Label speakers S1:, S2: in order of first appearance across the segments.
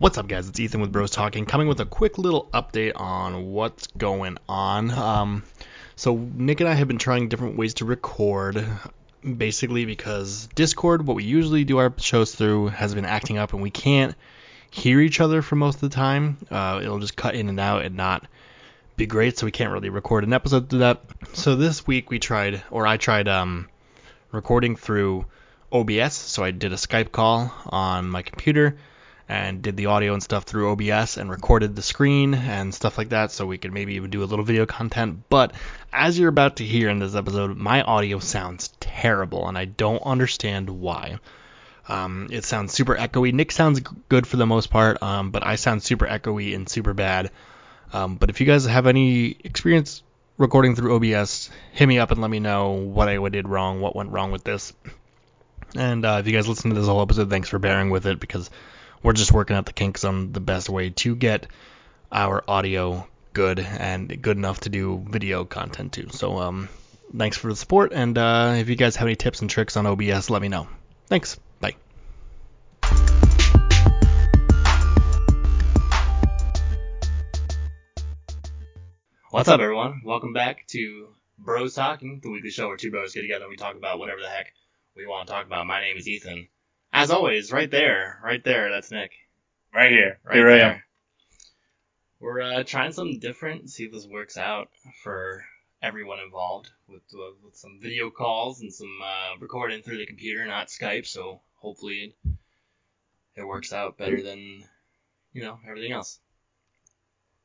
S1: What's up, guys? It's Ethan with Bros Talking, coming with a quick little update on what's going on. Um, so Nick and I have been trying different ways to record, basically because Discord, what we usually do our shows through, has been acting up, and we can't hear each other for most of the time. Uh, it'll just cut in and out and not be great, so we can't really record an episode through that. So this week we tried, or I tried, um, recording through OBS. So I did a Skype call on my computer and did the audio and stuff through OBS and recorded the screen and stuff like that so we could maybe even do a little video content. But as you're about to hear in this episode, my audio sounds terrible and I don't understand why. Um, it sounds super echoey. Nick sounds good for the most part, um, but I sound super echoey and super bad. Um, but if you guys have any experience recording through OBS, hit me up and let me know what I did wrong, what went wrong with this. And uh, if you guys listen to this whole episode, thanks for bearing with it because we're just working out the kinks on the best way to get our audio good and good enough to do video content too. So um, thanks for the support, and uh, if you guys have any tips and tricks on OBS, let me know. Thanks. Bye. What's up, everyone? Welcome back to Bros Talking, the weekly show where two bros get together and we talk about whatever the heck we want to talk about. My name is Ethan. As always, right there, right there, that's Nick.
S2: Right here.
S1: Right
S2: here I am.
S1: We're uh, trying something different, see if this works out for everyone involved with, uh, with some video calls and some uh, recording through the computer, not Skype. So hopefully it works out better than you know everything else.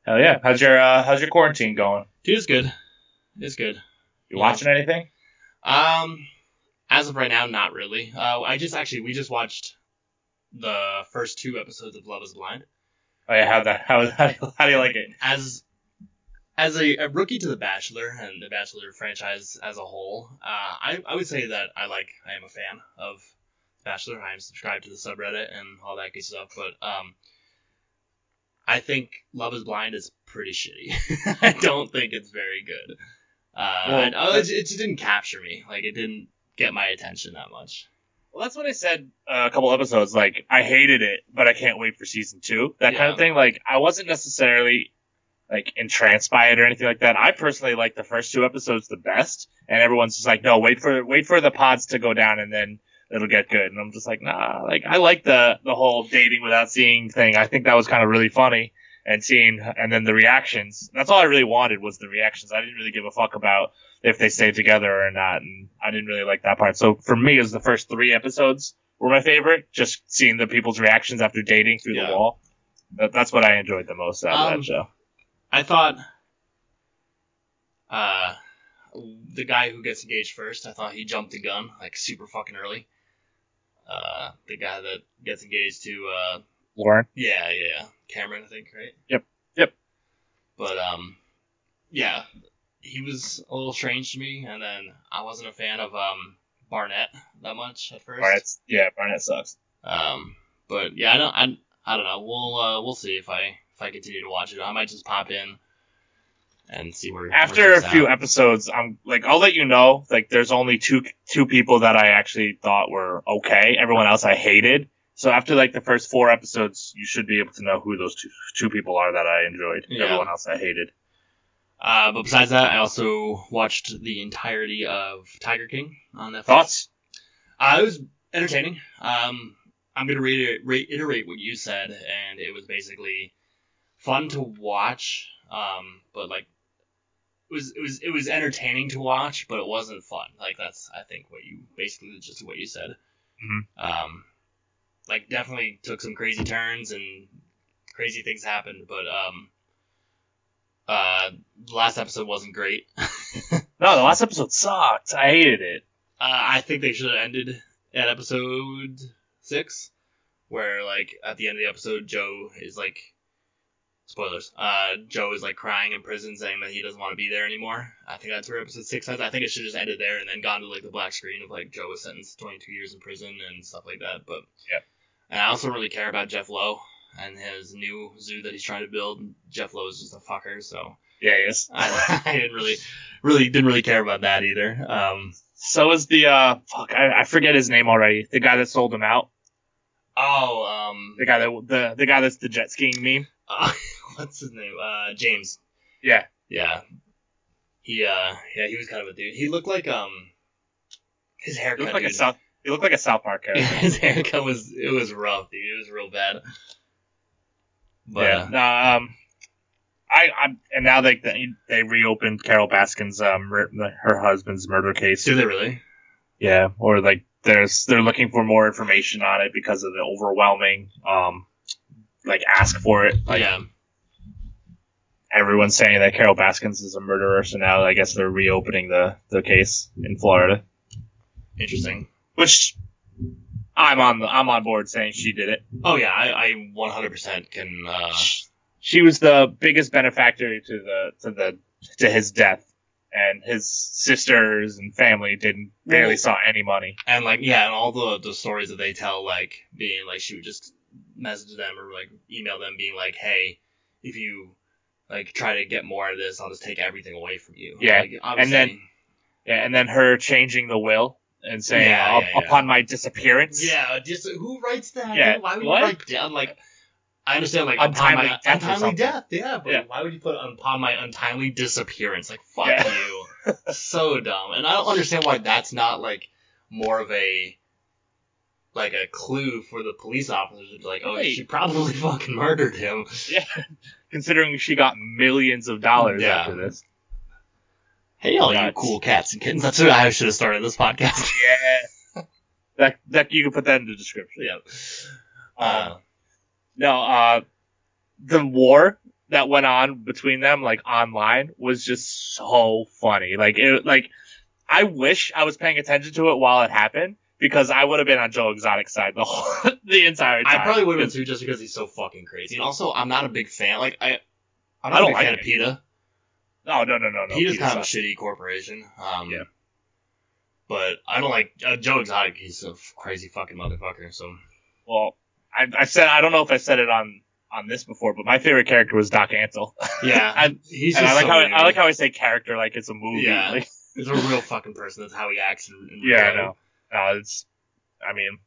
S2: Hell yeah. How's your uh, how's your quarantine going?
S1: Dude, it's good. It's good.
S2: You watching anything?
S1: Um, as of right now, not really. Uh, I just actually we just watched the first two episodes of Love Is Blind.
S2: Oh yeah, how that how how do you, how do you like it?
S1: as as a, a rookie to the Bachelor and the Bachelor franchise as a whole, uh, I, I would say that I like I am a fan of Bachelor. I am subscribed to the subreddit and all that good stuff, but um, I think Love Is Blind is pretty shitty. I don't think it's very good. Uh,
S2: Well,
S1: oh, it, it just didn't capture me. Like it didn't get my attention that much.
S2: Well, that's what I said uh, a couple episodes. Like I hated it, but I can't wait for season two. That kind of thing. Like I wasn't necessarily like entranced by it or anything like that. I personally like the first two episodes the best, and everyone's just like, no, wait for wait for the pods to go down and then it'll get good. And I'm just like, nah. Like I like the the whole dating without seeing thing. I think that was kind of really funny. And seeing, and then the reactions. That's all I really wanted was the reactions. I didn't really give a fuck about if they stayed together or not, and I didn't really like that part. So for me, it was the first three episodes were my favorite. Just seeing the people's reactions after dating through
S1: Yeah.
S2: the wall. That, that's what I enjoyed the most out of
S1: Um,
S2: that show.
S1: I thought uh the guy who gets engaged first, I thought he jumped the gun like super fucking early. Uh the guy that gets engaged to uh
S2: Lauren.
S1: yeah, yeah, yeah. Cameron I think, right?
S2: Yep, yep.
S1: But um yeah, he was a little strange to me and then I wasn't a fan of um Barnett that much at first.
S2: Barnett, yeah, Barnett sucks.
S1: Um but yeah, I don't I, I don't know. We'll uh we'll see if I if I continue to watch it. I might just pop in and see where
S2: After
S1: where
S2: a few
S1: at.
S2: episodes, I'm like, I'll let you know. Like, there's only two two people that I actually thought were okay. Everyone else I hated. So after like the first four episodes, you should be able to know who those two two people are that I enjoyed.
S1: Yeah.
S2: Everyone else I hated.
S1: Uh, but besides that, I also watched the entirety of Tiger King on Netflix.
S2: Thoughts?
S1: Uh, it was entertaining. Um, I'm gonna reiterate, reiterate what you said, and it was basically fun to watch. Um, but like, it was it was it was entertaining to watch, but it wasn't fun. Like that's I think what you basically just what you said.
S2: Mhm.
S1: Um, like definitely took some crazy turns and crazy things happened, but um, uh, last episode wasn't great.
S2: No, the last episode sucked. I hated it.
S1: Uh, I think they should have ended at episode six, where like at the end of the episode, Joe is like, spoilers. Uh, Joe is like crying in prison, saying that he doesn't want to be there anymore. I think that's where episode six ends. I think it should just ended there and then gone to like the black screen of like Joe was sentenced to 22 years in prison and stuff like that. But
S2: Yep.
S1: and I also really care about Jeff Lowe and his new zoo that he's trying to build. Jeff Lowe is just a fucker, so
S2: Yeah, yes.
S1: I, I didn't really, really didn't really care about that either. Um,
S2: So is the uh fuck I, I forget his name already. The guy that sold him out.
S1: Oh, um,
S2: The guy that the the guy that's the jet skiing meme.
S1: uh, what's his name? Uh, James.
S2: Yeah.
S1: Yeah. He uh, yeah, he was kind of a dude. He looked like um, his
S2: He
S1: haircut.
S2: looked like a
S1: dude.
S2: South. He looked like a South Park character.
S1: his haircut was it was rough, dude. It was real bad. But
S2: yeah.
S1: uh,
S2: No, um, I, I and now they they, reopened Carole Baskin's um her husband's murder case.
S1: do they really?
S2: Yeah, or like there's they're looking for more information on it because of the overwhelming um like ask for it. Like
S1: yeah.
S2: Everyone's saying that Carole Baskins is a murderer, so now I guess they're reopening the the case in Florida,
S1: Interesting.
S2: which I'm on the I'm on board saying she did it.
S1: Oh yeah, I, I 100% can. Uh,
S2: She was the biggest benefactor to the to the to his death, and his sisters and family didn't barely saw any money.
S1: and like yeah, and all the the stories that they tell, like being like she would just message them or like email them, being like, hey, if you like try to get more out of this, I'll just take everything away from you.
S2: Yeah,
S1: Like,
S2: and then- Yeah, and then her changing the will and saying
S1: Yeah,
S2: "Up-
S1: yeah,
S2: upon my disappearance.
S1: Yeah, just who writes that?
S2: Yeah,
S1: Why would
S2: what?
S1: you write down like? I understand like
S2: Untimely
S1: upon my
S2: death
S1: untimely death, yeah, but
S2: Yeah.
S1: why would you put upon my untimely disappearance? Like fuck
S2: Yeah.
S1: you, so dumb. And I don't understand why that's not like more of a like a clue for the police officers to be like, oh,
S2: Right.
S1: she probably fucking murdered him.
S2: Yeah. Considering she got millions of dollars
S1: Yeah.
S2: after this.
S1: Hey, all you cool cats and kittens. That's what I should have started this podcast.
S2: Yeah. that that you can put that in the description.
S1: yeah.
S2: Uh, no, uh, the war that went on between them, like online, was just so funny. Like it, like I wish I was paying attention to it while it happened because I would have been on Joe Exotic's side the whole the entire time.
S1: I probably would have been too, just because he's so fucking crazy. And also, I'm not a big fan. Like I, I'm not a
S2: don't
S1: big
S2: like
S1: fan
S2: it.
S1: of PETA.
S2: No, no, no, no, no.
S1: PETA's kind of a shitty corporation. Um,
S2: Yeah.
S1: But I don't like uh, Joe Exotic. He's a crazy fucking motherfucker. So
S2: Well, I, I said I don't know if I said it on on this before, but my favorite character was Doc Antle.
S1: yeah,
S2: I,
S1: he's
S2: and
S1: just
S2: I like
S1: so
S2: how
S1: weird.
S2: I like how I say character like it's a movie.
S1: Yeah.
S2: Like,
S1: he's a real fucking person. That's how he acts. In, in
S2: yeah, I know. No, it's. I mean,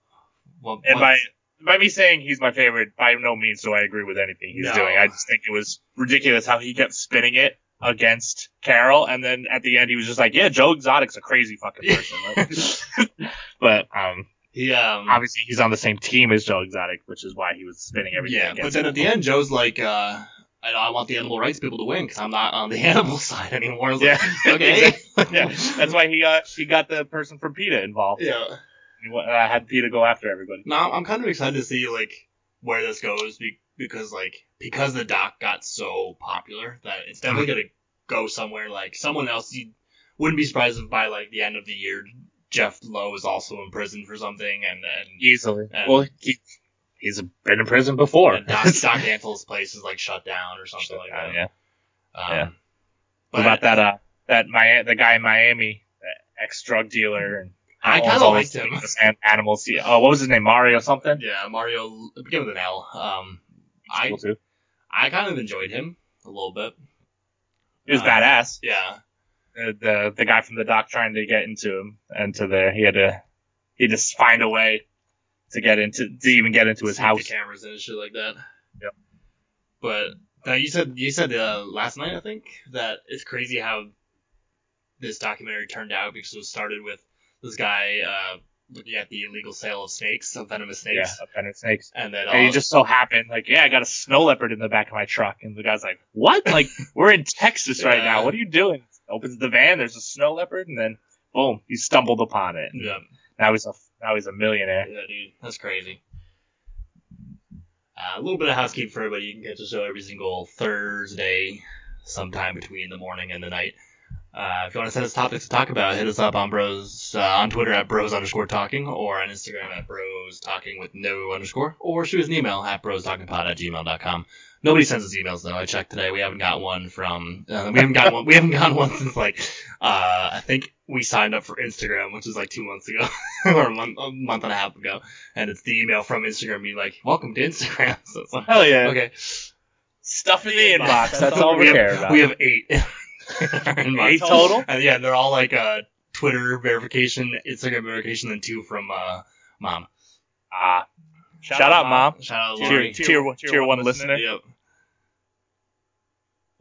S1: Well,
S2: and by by me saying he's my favorite, by no means do I agree with anything he's
S1: No.
S2: doing. I just think it was ridiculous how he kept spinning it against Carole, and then at the end he was just like, "Yeah, Joe Exotic's a crazy fucking person." But um,
S1: he um
S2: obviously he's on the same team as Joe Exotic, which is why he was spinning everything.
S1: yeah, but then at the end, Joe's like, uh, I, I want the animal rights people to win because I'm not on the animal side anymore. I was like,
S2: Yeah.
S1: okay.
S2: yeah, that's why he got he got the person from PETA involved.
S1: yeah.
S2: He wa- uh, had PETA go after everybody.
S1: No, I'm kind of excited to see like where this goes because like because the doc got so popular that it's definitely gonna go somewhere. Like someone else, you wouldn't be surprised if by like the end of the year, Jeff Lowe is also in prison for something, and and,
S2: Easily.
S1: And-
S2: well, he he's been in prison before.
S1: and Doc, Doc Antle's place is like shut down or something like
S2: Uh,
S1: that.
S2: yeah.
S1: Um,
S2: yeah.
S1: But
S2: What about that? Uh, that my the guy in Miami, ex drug dealer, and
S1: I kind of liked him.
S2: Animals. Yeah. Oh, what was his name? Mario something.
S1: Yeah, Mario begin with an L. Um, I
S2: Cool too.
S1: I kind of enjoyed him a little bit.
S2: He was
S1: Uh,
S2: badass.
S1: Yeah.
S2: The, the the guy from the dock trying to get into him into there. He had to he just find a way to get into to even get into his house.
S1: cameras and shit like that.
S2: Yep.
S1: But now you said you said uh, last night I think that it's crazy how this documentary turned out because it started with this guy uh, looking at the illegal sale of snakes, of venomous snakes,
S2: pen of snakes.
S1: and then
S2: And
S1: all-
S2: just so happened, like, yeah, I got a snow leopard in the back of my truck. And the guy's like, what? Like, we're in Texas right now. What are you doing? Opens the van, there's a snow leopard, and then, boom, he stumbled upon it.
S1: yeah,
S2: Now he's a, now he's a millionaire.
S1: yeah, dude, that's crazy. Uh, a little bit of housekeeping for everybody. You can catch the show every single Thursday, sometime between the morning and the night. Uh, if you want to send us topics to talk about, hit us up on bros uh, on Twitter at bros underscore talking or on Instagram at bros talking with no underscore or shoot us an email at bros talking pod at gmail.com. Nobody sends us emails though. I checked today. We haven't got one from uh, we haven't got one we haven't gotten one since like uh, I think we signed up for Instagram, which is like two months ago or a month a month and a half ago, and it's the email from Instagram being like, "Welcome to Instagram." So it's like,
S2: Hell yeah.
S1: okay,
S2: Stuff in the inbox. That's all we
S1: have,
S2: care about.
S1: We have eight. in our inbox.
S2: Eight total?
S1: And yeah, they're all like uh, Twitter verification, Instagram verification, and two from uh, mom.
S2: Ah, Shout, out, mom.
S1: Shout out,
S2: Tier,
S1: Lori.
S2: tier, one- tier one listener.
S1: Yep.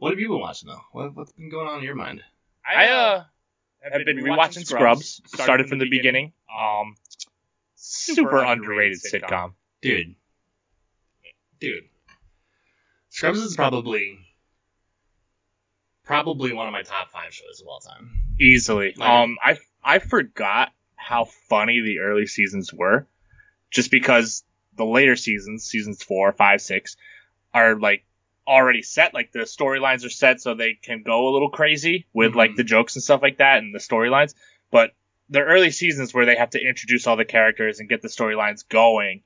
S1: What have you been watching though? What, what's been going on in your mind?
S2: I uh have been rewatching Scrubs. Started from the beginning. Um, super underrated sitcom.
S1: Dude. Dude. Scrubs is probably probably one of my top five shows of all time.
S2: Easily.
S1: Like-
S2: Um, I I forgot how funny the early seasons were, just because the later seasons, seasons four, five, six, are like already set. Like the storylines are set, so they can go a little crazy with like
S1: Mhm.
S2: the jokes and stuff like that and the storylines. But the early seasons where they have to introduce all the characters and get the storylines going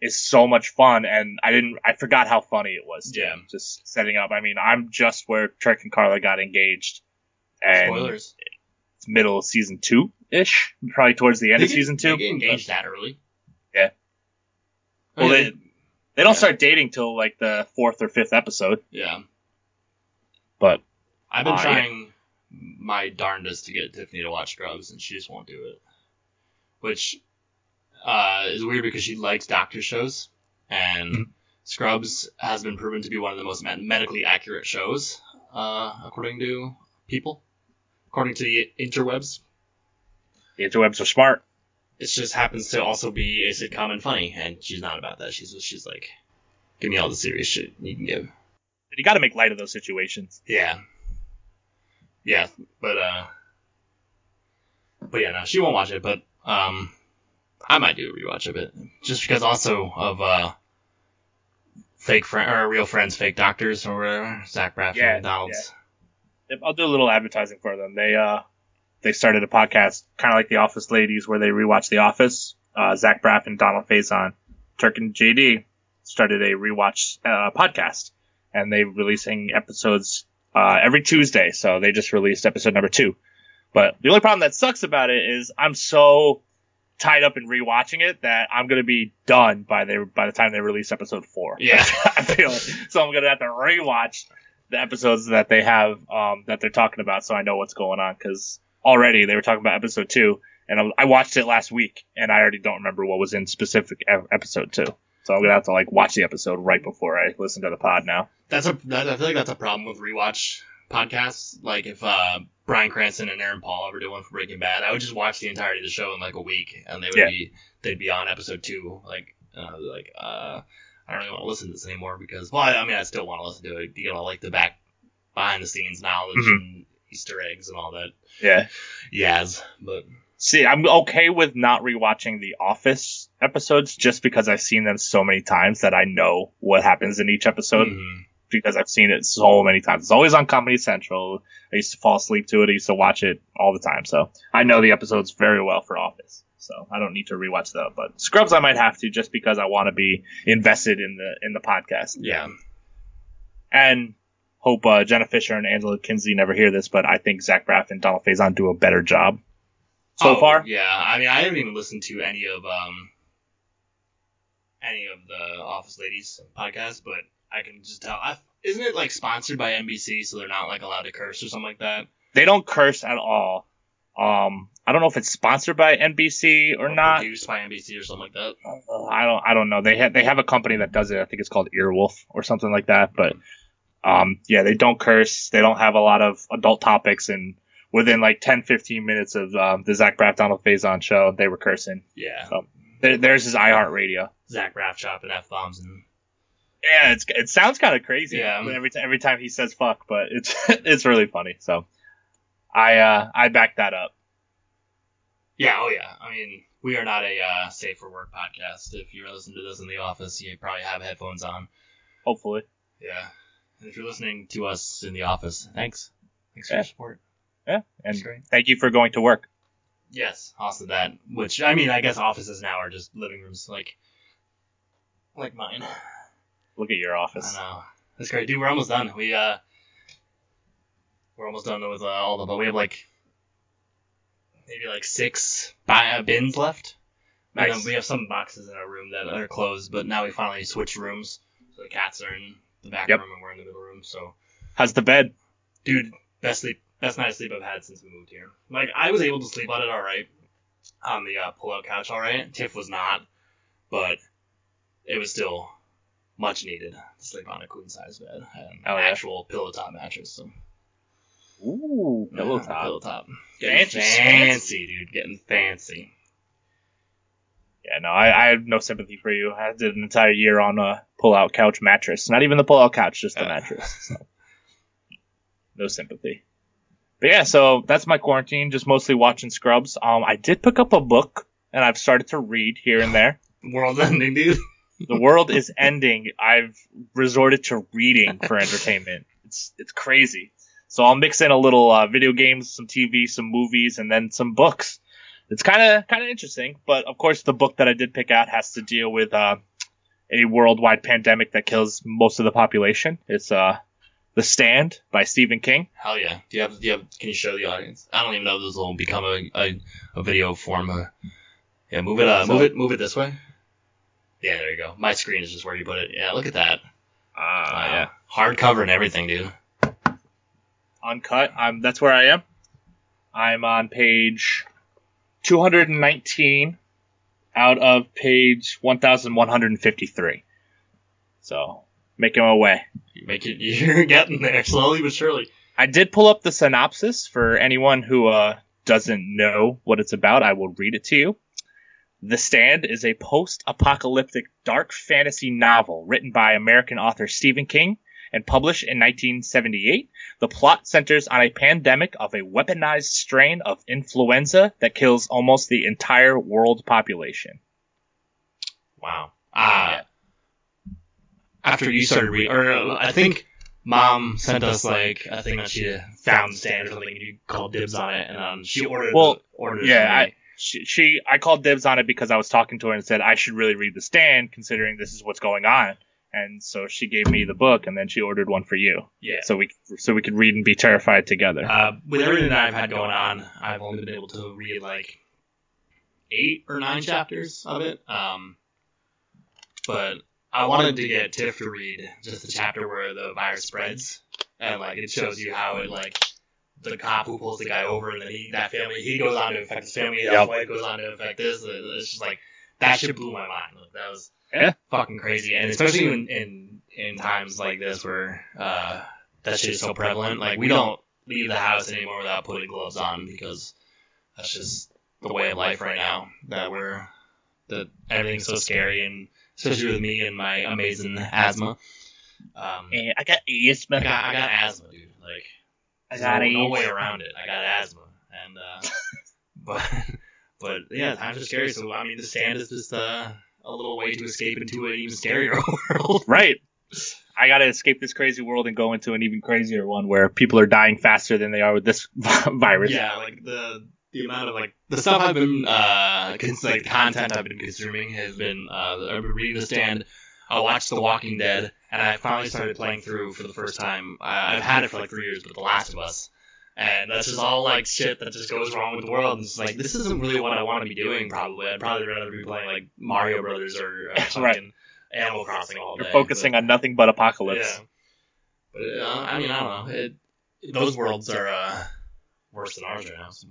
S2: is so much fun. And I didn't, I forgot how funny it was. too,
S1: Yeah.
S2: Just setting up. I mean, I'm just where Turk and Carla got engaged. And
S1: Spoilers.
S2: it's middle of season two ish, probably towards the end
S1: They
S2: of season two.
S1: They engaged that early.
S2: Yeah.
S1: Well,
S2: they, they don't
S1: Yeah.
S2: start dating till like the fourth or fifth episode,
S1: yeah.
S2: but
S1: I've been
S2: Uh, yeah.
S1: trying my darndest to get Tiffany to watch Scrubs, and she just won't do it. Which uh, is weird because she likes doctor shows, and
S2: Mhm.
S1: Scrubs has been proven to be one of the most med- medically accurate shows, uh, according to people, according to the interwebs.
S2: the interwebs are smart.
S1: It just happens to also be a sitcom and funny, and she's not about that. She's she's like, give me all the serious shit you can give.
S2: But You got to make light of those situations.
S1: Yeah. Yeah, but uh but yeah, no, she won't watch it, but um I might do a rewatch of it. Just because also of uh fake friend or real friends, fake doctors or whatever. Zach Braff
S2: Yeah,
S1: and Donald's.
S2: Yep, I'll do a little advertising for them. They uh they started a podcast kind of like the Office Ladies where they rewatch The Office. Uh, Zach Braff and Donald Faison, Turk and JD started a rewatch uh, podcast, and they're releasing episodes uh, every Tuesday. So they just released episode number two. But the only problem that sucks about it is I'm so tied up in rewatching it that I'm gonna be done by the by the time they release episode four.
S1: Yeah.
S2: I feel like. so I'm gonna have to rewatch the episodes that they have um, that they're talking about, so I know what's going on. Because already they were talking about episode two, and I, I watched it last week, and I already don't remember what was in specific episode two. So I'm gonna have to like watch the episode right before I listen to the pod now.
S1: That's a that, I feel like that's a problem with rewatch podcasts. Like if uh Bryan Cranston and Aaron Paul ever did one for Breaking Bad, I would just watch the entirety of the show in like a week, and they would
S2: Yeah.
S1: be they'd be on episode two. Like uh, like uh, I don't really want to listen to this anymore because well, I, I mean I still want to listen to it. You know like the back behind the scenes knowledge
S2: Mhm.
S1: and Easter eggs and all that
S2: Yeah.
S1: yaz. But
S2: See, I'm okay with not rewatching the Office episodes just because I've seen them so many times that I know what happens in each episode.
S1: mhm.
S2: because I've seen it so many times. It's always on Comedy Central. I used to fall asleep to it. I used to watch it all the time. So I know the episodes very well for Office. So I don't need to rewatch them. But Scrubs I might have to just because I want to be invested in the in the podcast.
S1: yeah.
S2: And hope uh, Jenna Fischer and Angela Kinsey never hear this, but I think Zach Braff and Donald Faison do a better job so
S1: Oh,
S2: far.
S1: Yeah, I mean, I haven't even listened to any of um any of the Office Ladies podcast, but I can just tell. I, isn't it like sponsored by NBC, so they're not like allowed to curse or something like that?
S2: They don't curse at all. Um, I don't know if it's sponsored by NBC or not.
S1: Produced by NBC or something like that.
S2: I don't I don't know. They have they have a company that does it. I think it's called Earwolf or something like that. But um yeah, they don't curse. They don't have a lot of adult topics and within like 10 15 minutes of um, the Zach Braff Donald Faison show, they were cursing.
S1: Yeah,
S2: There, there's his iHeartRadio.
S1: Zach Braff chopping f bombs and
S2: Yeah, it's it sounds kind of crazy
S1: Yeah.
S2: every time every time he says fuck, but it's it's really funny. So I uh I back that up.
S1: yeah, oh yeah. I mean, we are not a uh, safe for work podcast. If you're listening to this in the office, you probably have headphones on.
S2: Hopefully.
S1: Yeah, if you're listening to us in the office, thanks. Thanks for
S2: Yeah.
S1: your support.
S2: Yeah. And thank you for going to work.
S1: Yes, also that. Which I mean, I guess offices now are just living rooms, like like mine.
S2: Look at your office.
S1: I know. That's great, dude. We're almost done. We uh, we're almost done with uh, all the, but we have like maybe like six uh, bins left. And then we have some boxes in our room that are closed, but now we finally switched rooms. So the cats are in the back
S2: Yep.
S1: room and we're in the middle room. So,
S2: How's the bed?
S1: dude, best sleep, best night of sleep I've had since we moved here. Like I was able to sleep on it all right, on the uh, pull-out couch all right. Tiff was not, but it was still much needed to sleep on a queen size bed and
S2: Oh, yeah.
S1: actual pillow top mattress. So
S2: Ooh, pillow
S1: Yeah,
S2: top.
S1: pillow top. Getting
S2: Fancy,
S1: fancy, dude. Getting fancy.
S2: Yeah, no, I, I have no sympathy for you. I did an entire year on a pull-out couch mattress. Not even the pull-out couch, just the
S1: Uh.
S2: mattress. So. No sympathy. But yeah, so that's my quarantine. Just mostly watching Scrubs. Um, I did pick up a book and I've started to read here and there.
S1: World's ending, dude.
S2: The world is ending. I've resorted to reading for entertainment. It's it's crazy. So I'll mix in a little uh, video games, some TV, some movies, and then some books. It's kind of kind of interesting. But of course, the book that I did pick out has to deal with uh, a worldwide pandemic that kills most of the population. It's uh, The Stand by Stephen King.
S1: Hell yeah. Do you have? Do you have? Can you show the audience? I don't even know if this will become a a, a video form. Uh, yeah, move it. Uh, move it. Move it this way. Yeah, there you go. My screen is just where you put it. Yeah, look at that.
S2: Ah,
S1: Wow. Hardcover and everything, dude.
S2: uncut. I'm that's where I am. I'm on page 219 out of page 1153. So making my way.
S1: You make it. You're getting there slowly but surely.
S2: I did pull up the synopsis for anyone who uh, doesn't know what it's about. I will read it to you. The Stand is a post-apocalyptic dark fantasy novel written by American author Stephen King and published in 1978. The plot centers on a pandemic of a weaponized strain of influenza that kills almost the entire world population.
S1: Wow. Uh, After you started reading, or uh, I think mom sent us like a thing that she found the stand or something, and you called dibs on it, and um, she ordered.
S2: Well,
S1: ordered
S2: yeah. I, she, she, I called dibs on it because I was talking to her and said I should really read The Stand considering this is what's going on. And so she gave me the book, and then she ordered one for you,
S1: yeah.
S2: so we so we could read and be terrified together.
S1: Uh, with everything that I've had going on, I've only been able to read like eight or nine chapters of it. Um, but I wanted to get Tiff to read just the chapter where the virus spreads, and like it shows you how it like the cop who pulls the guy over, and then he that family he goes on to affect his family, his
S2: Yep.
S1: wife goes on to affect this. It's just like that shit blew my mind. Like, that was
S2: Yeah.
S1: fucking crazy, and especially in in in times like this where uh that shit is so prevalent. Like we don't leave the house anymore without putting gloves on because that's just the way of life right now. That we're that everything's so scary, and especially with me and my amazing asthma. Um,
S2: And I got asthma.
S1: I got I got asthma, dude. Like
S2: I got
S1: no, no way around it. I got asthma, and uh, but but yeah, times are scary. So I mean, the stand is just uh, a little way to escape into an even scarier world.
S2: Right. I gotta escape this crazy world and go into an even crazier one where people are dying faster than they are with this virus.
S1: yeah, like the the amount of like the stuff I've been uh cons- like the content I've been consuming has been uh I've been reading The Stand. I watched The Walking Dead, and I finally started playing through for the first time. I, I've had it for like three years, but The Last of Us. And that's just all like shit that just goes wrong with the world. And it's like this isn't really what I want to be doing. Probably, I'd probably rather be playing like Mario Brothers or uh, fucking
S2: Right.
S1: Animal Crossing all day.
S2: You're focusing on nothing but apocalypse.
S1: Yeah. But uh, I mean, I don't know. It, those worlds are uh, worse than ours right now. So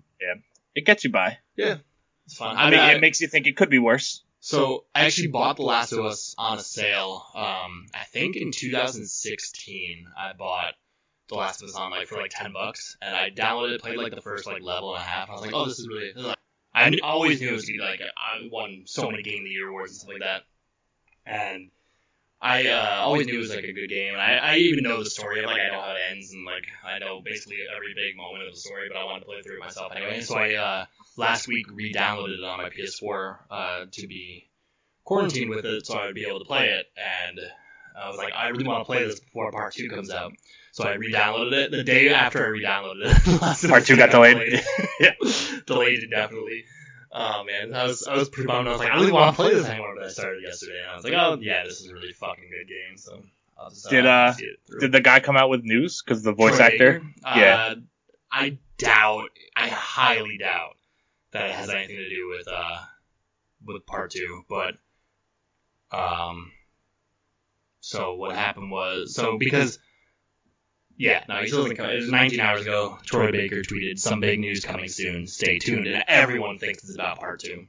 S2: It gets you by.
S1: Yeah, it's fun.
S2: I mean, it makes you think it could be worse.
S1: So I actually bought The Last of Us on a sale. Um, I think in 2016 I bought The Last of Us on like for like 10 bucks, and I downloaded it, played like the first like level and a half. I was like, oh, this is really. I always knew it was gonna be like I won so many Game of the Year awards and stuff like that, and I uh, always knew it was like a good game. And I, I even know the story. Like I know how it ends, and like I know basically every big moment of the story. But I wanted to play through it myself anyway. So I uh, last week re-downloaded it on my PS4 uh, to be quarantined with it, so I would be able to play it. And I was like, I really want to play this before Part Two comes out. So I re-downloaded it the day after I re-downloaded it. Last
S2: Part two got delayed.
S1: yeah, delayed indefinitely. Oh man, I was I was pretty bummed. I was like, I really want to play this anymore, but I started yesterday, and I was like, oh yeah, this is a really fucking good game. So I'll just
S2: Did, uh,
S1: see it.
S2: Did the guy come out with news? Because the voice
S1: Troy
S2: actor.
S1: Baker?
S2: Yeah.
S1: Uh, I doubt. I highly doubt that it has anything to do with uh with part two. But um, so what happened was so because yeah, no, he still doesn't come. It was 19 hours ago. Troy Baker tweeted some big news coming soon. Stay tuned, and everyone thinks it's about part two.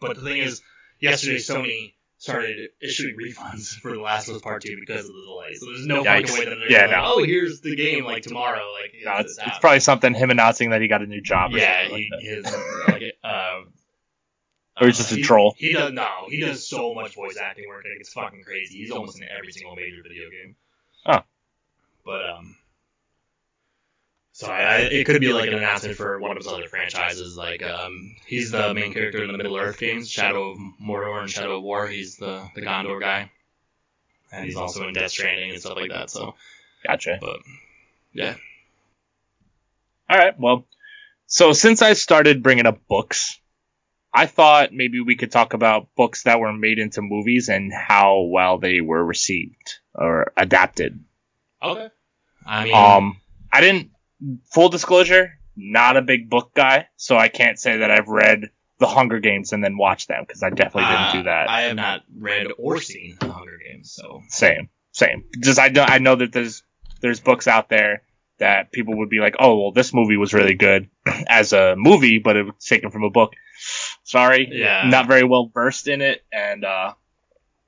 S1: But the thing is, yesterday Sony started issuing refunds for The Last of Us Part Two because of the delay. So there's no
S2: Yikes.
S1: fucking way that they're
S2: Yeah,
S1: like,
S2: no.
S1: oh, here's the game like tomorrow. Like
S2: No,
S1: it's,
S2: it's, probably something him announcing that he got a new job. Or
S1: yeah,
S2: something
S1: he,
S2: like
S1: like uh,
S2: Or he's just a
S1: he-
S2: troll.
S1: He does no, he does so much voice acting work. Like, it's fucking crazy. He's almost in every single major video game.
S2: Oh.
S1: But um, so I, I, it could be like an announcement for one of his other franchises. Like um, he's the main character in the Middle Earth games, Shadow of Mordor and Shadow of War. He's the the Gondor guy, and he's also in Death Stranding and stuff like that. So,
S2: Gotcha.
S1: but yeah,
S2: All right. Well, so since I started bringing up books, I thought maybe we could talk about books that were made into movies and how well they were received or adapted.
S1: Okay. I mean,
S2: Um, I didn't. Full disclosure, not a big book guy, so I can't say that I've read The Hunger Games and then watched them because I definitely didn't
S1: uh,
S2: do that.
S1: I have not read or seen The Hunger Games, so
S2: Same, same. Just I know I know that there's there's books out there that people would be like, oh well, this movie was really good as a movie, but it was taken from a book. Sorry,
S1: Yeah.
S2: not very well versed in it, and uh,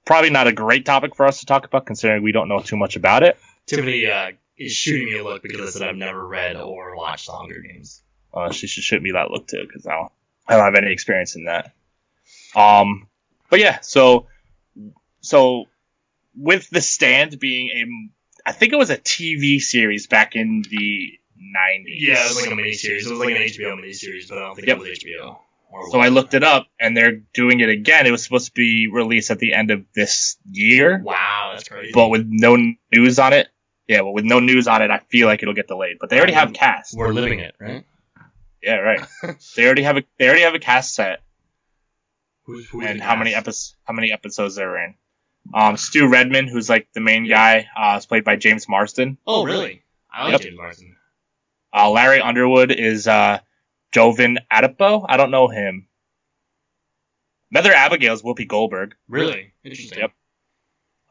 S2: probably not a great topic for us to talk about considering we don't know too much about it.
S1: Tiffany uh, is shooting me a look because I said I've never read or watched The Hunger Games.
S2: Uh, she should shoot me that look too because I don't, I don't have any experience in that. Um, but yeah, so so with the stand being a, I think it was a TV series back in the nineties.
S1: Yeah, it was like a miniseries. It was like an HBO miniseries, but I don't think
S2: Yep.
S1: it was HBO.
S2: So I looked it up, and they're doing it again. It was supposed to be released at the end of this year,
S1: Wow, that's crazy.
S2: but with no news on it. Yeah, well, with no news on it, I feel like it'll get delayed. But they already have cast.
S1: we're living it, right?
S2: Yeah, right. they already have a they already have a cast set.
S1: Who's, who's
S2: and
S1: the
S2: how many
S1: cast?
S2: episodes how many episodes they're in. Um, Stu Redman, who's like the main guy, uh, is played by James Marsden.
S1: Oh, really? I like
S2: Yep.
S1: James Marsden.
S2: Uh, Larry Underwood is uh, Jovan Adepo. I don't know him. Mother Abigail is Whoopi Goldberg.
S1: Really? Interesting.
S2: Yep.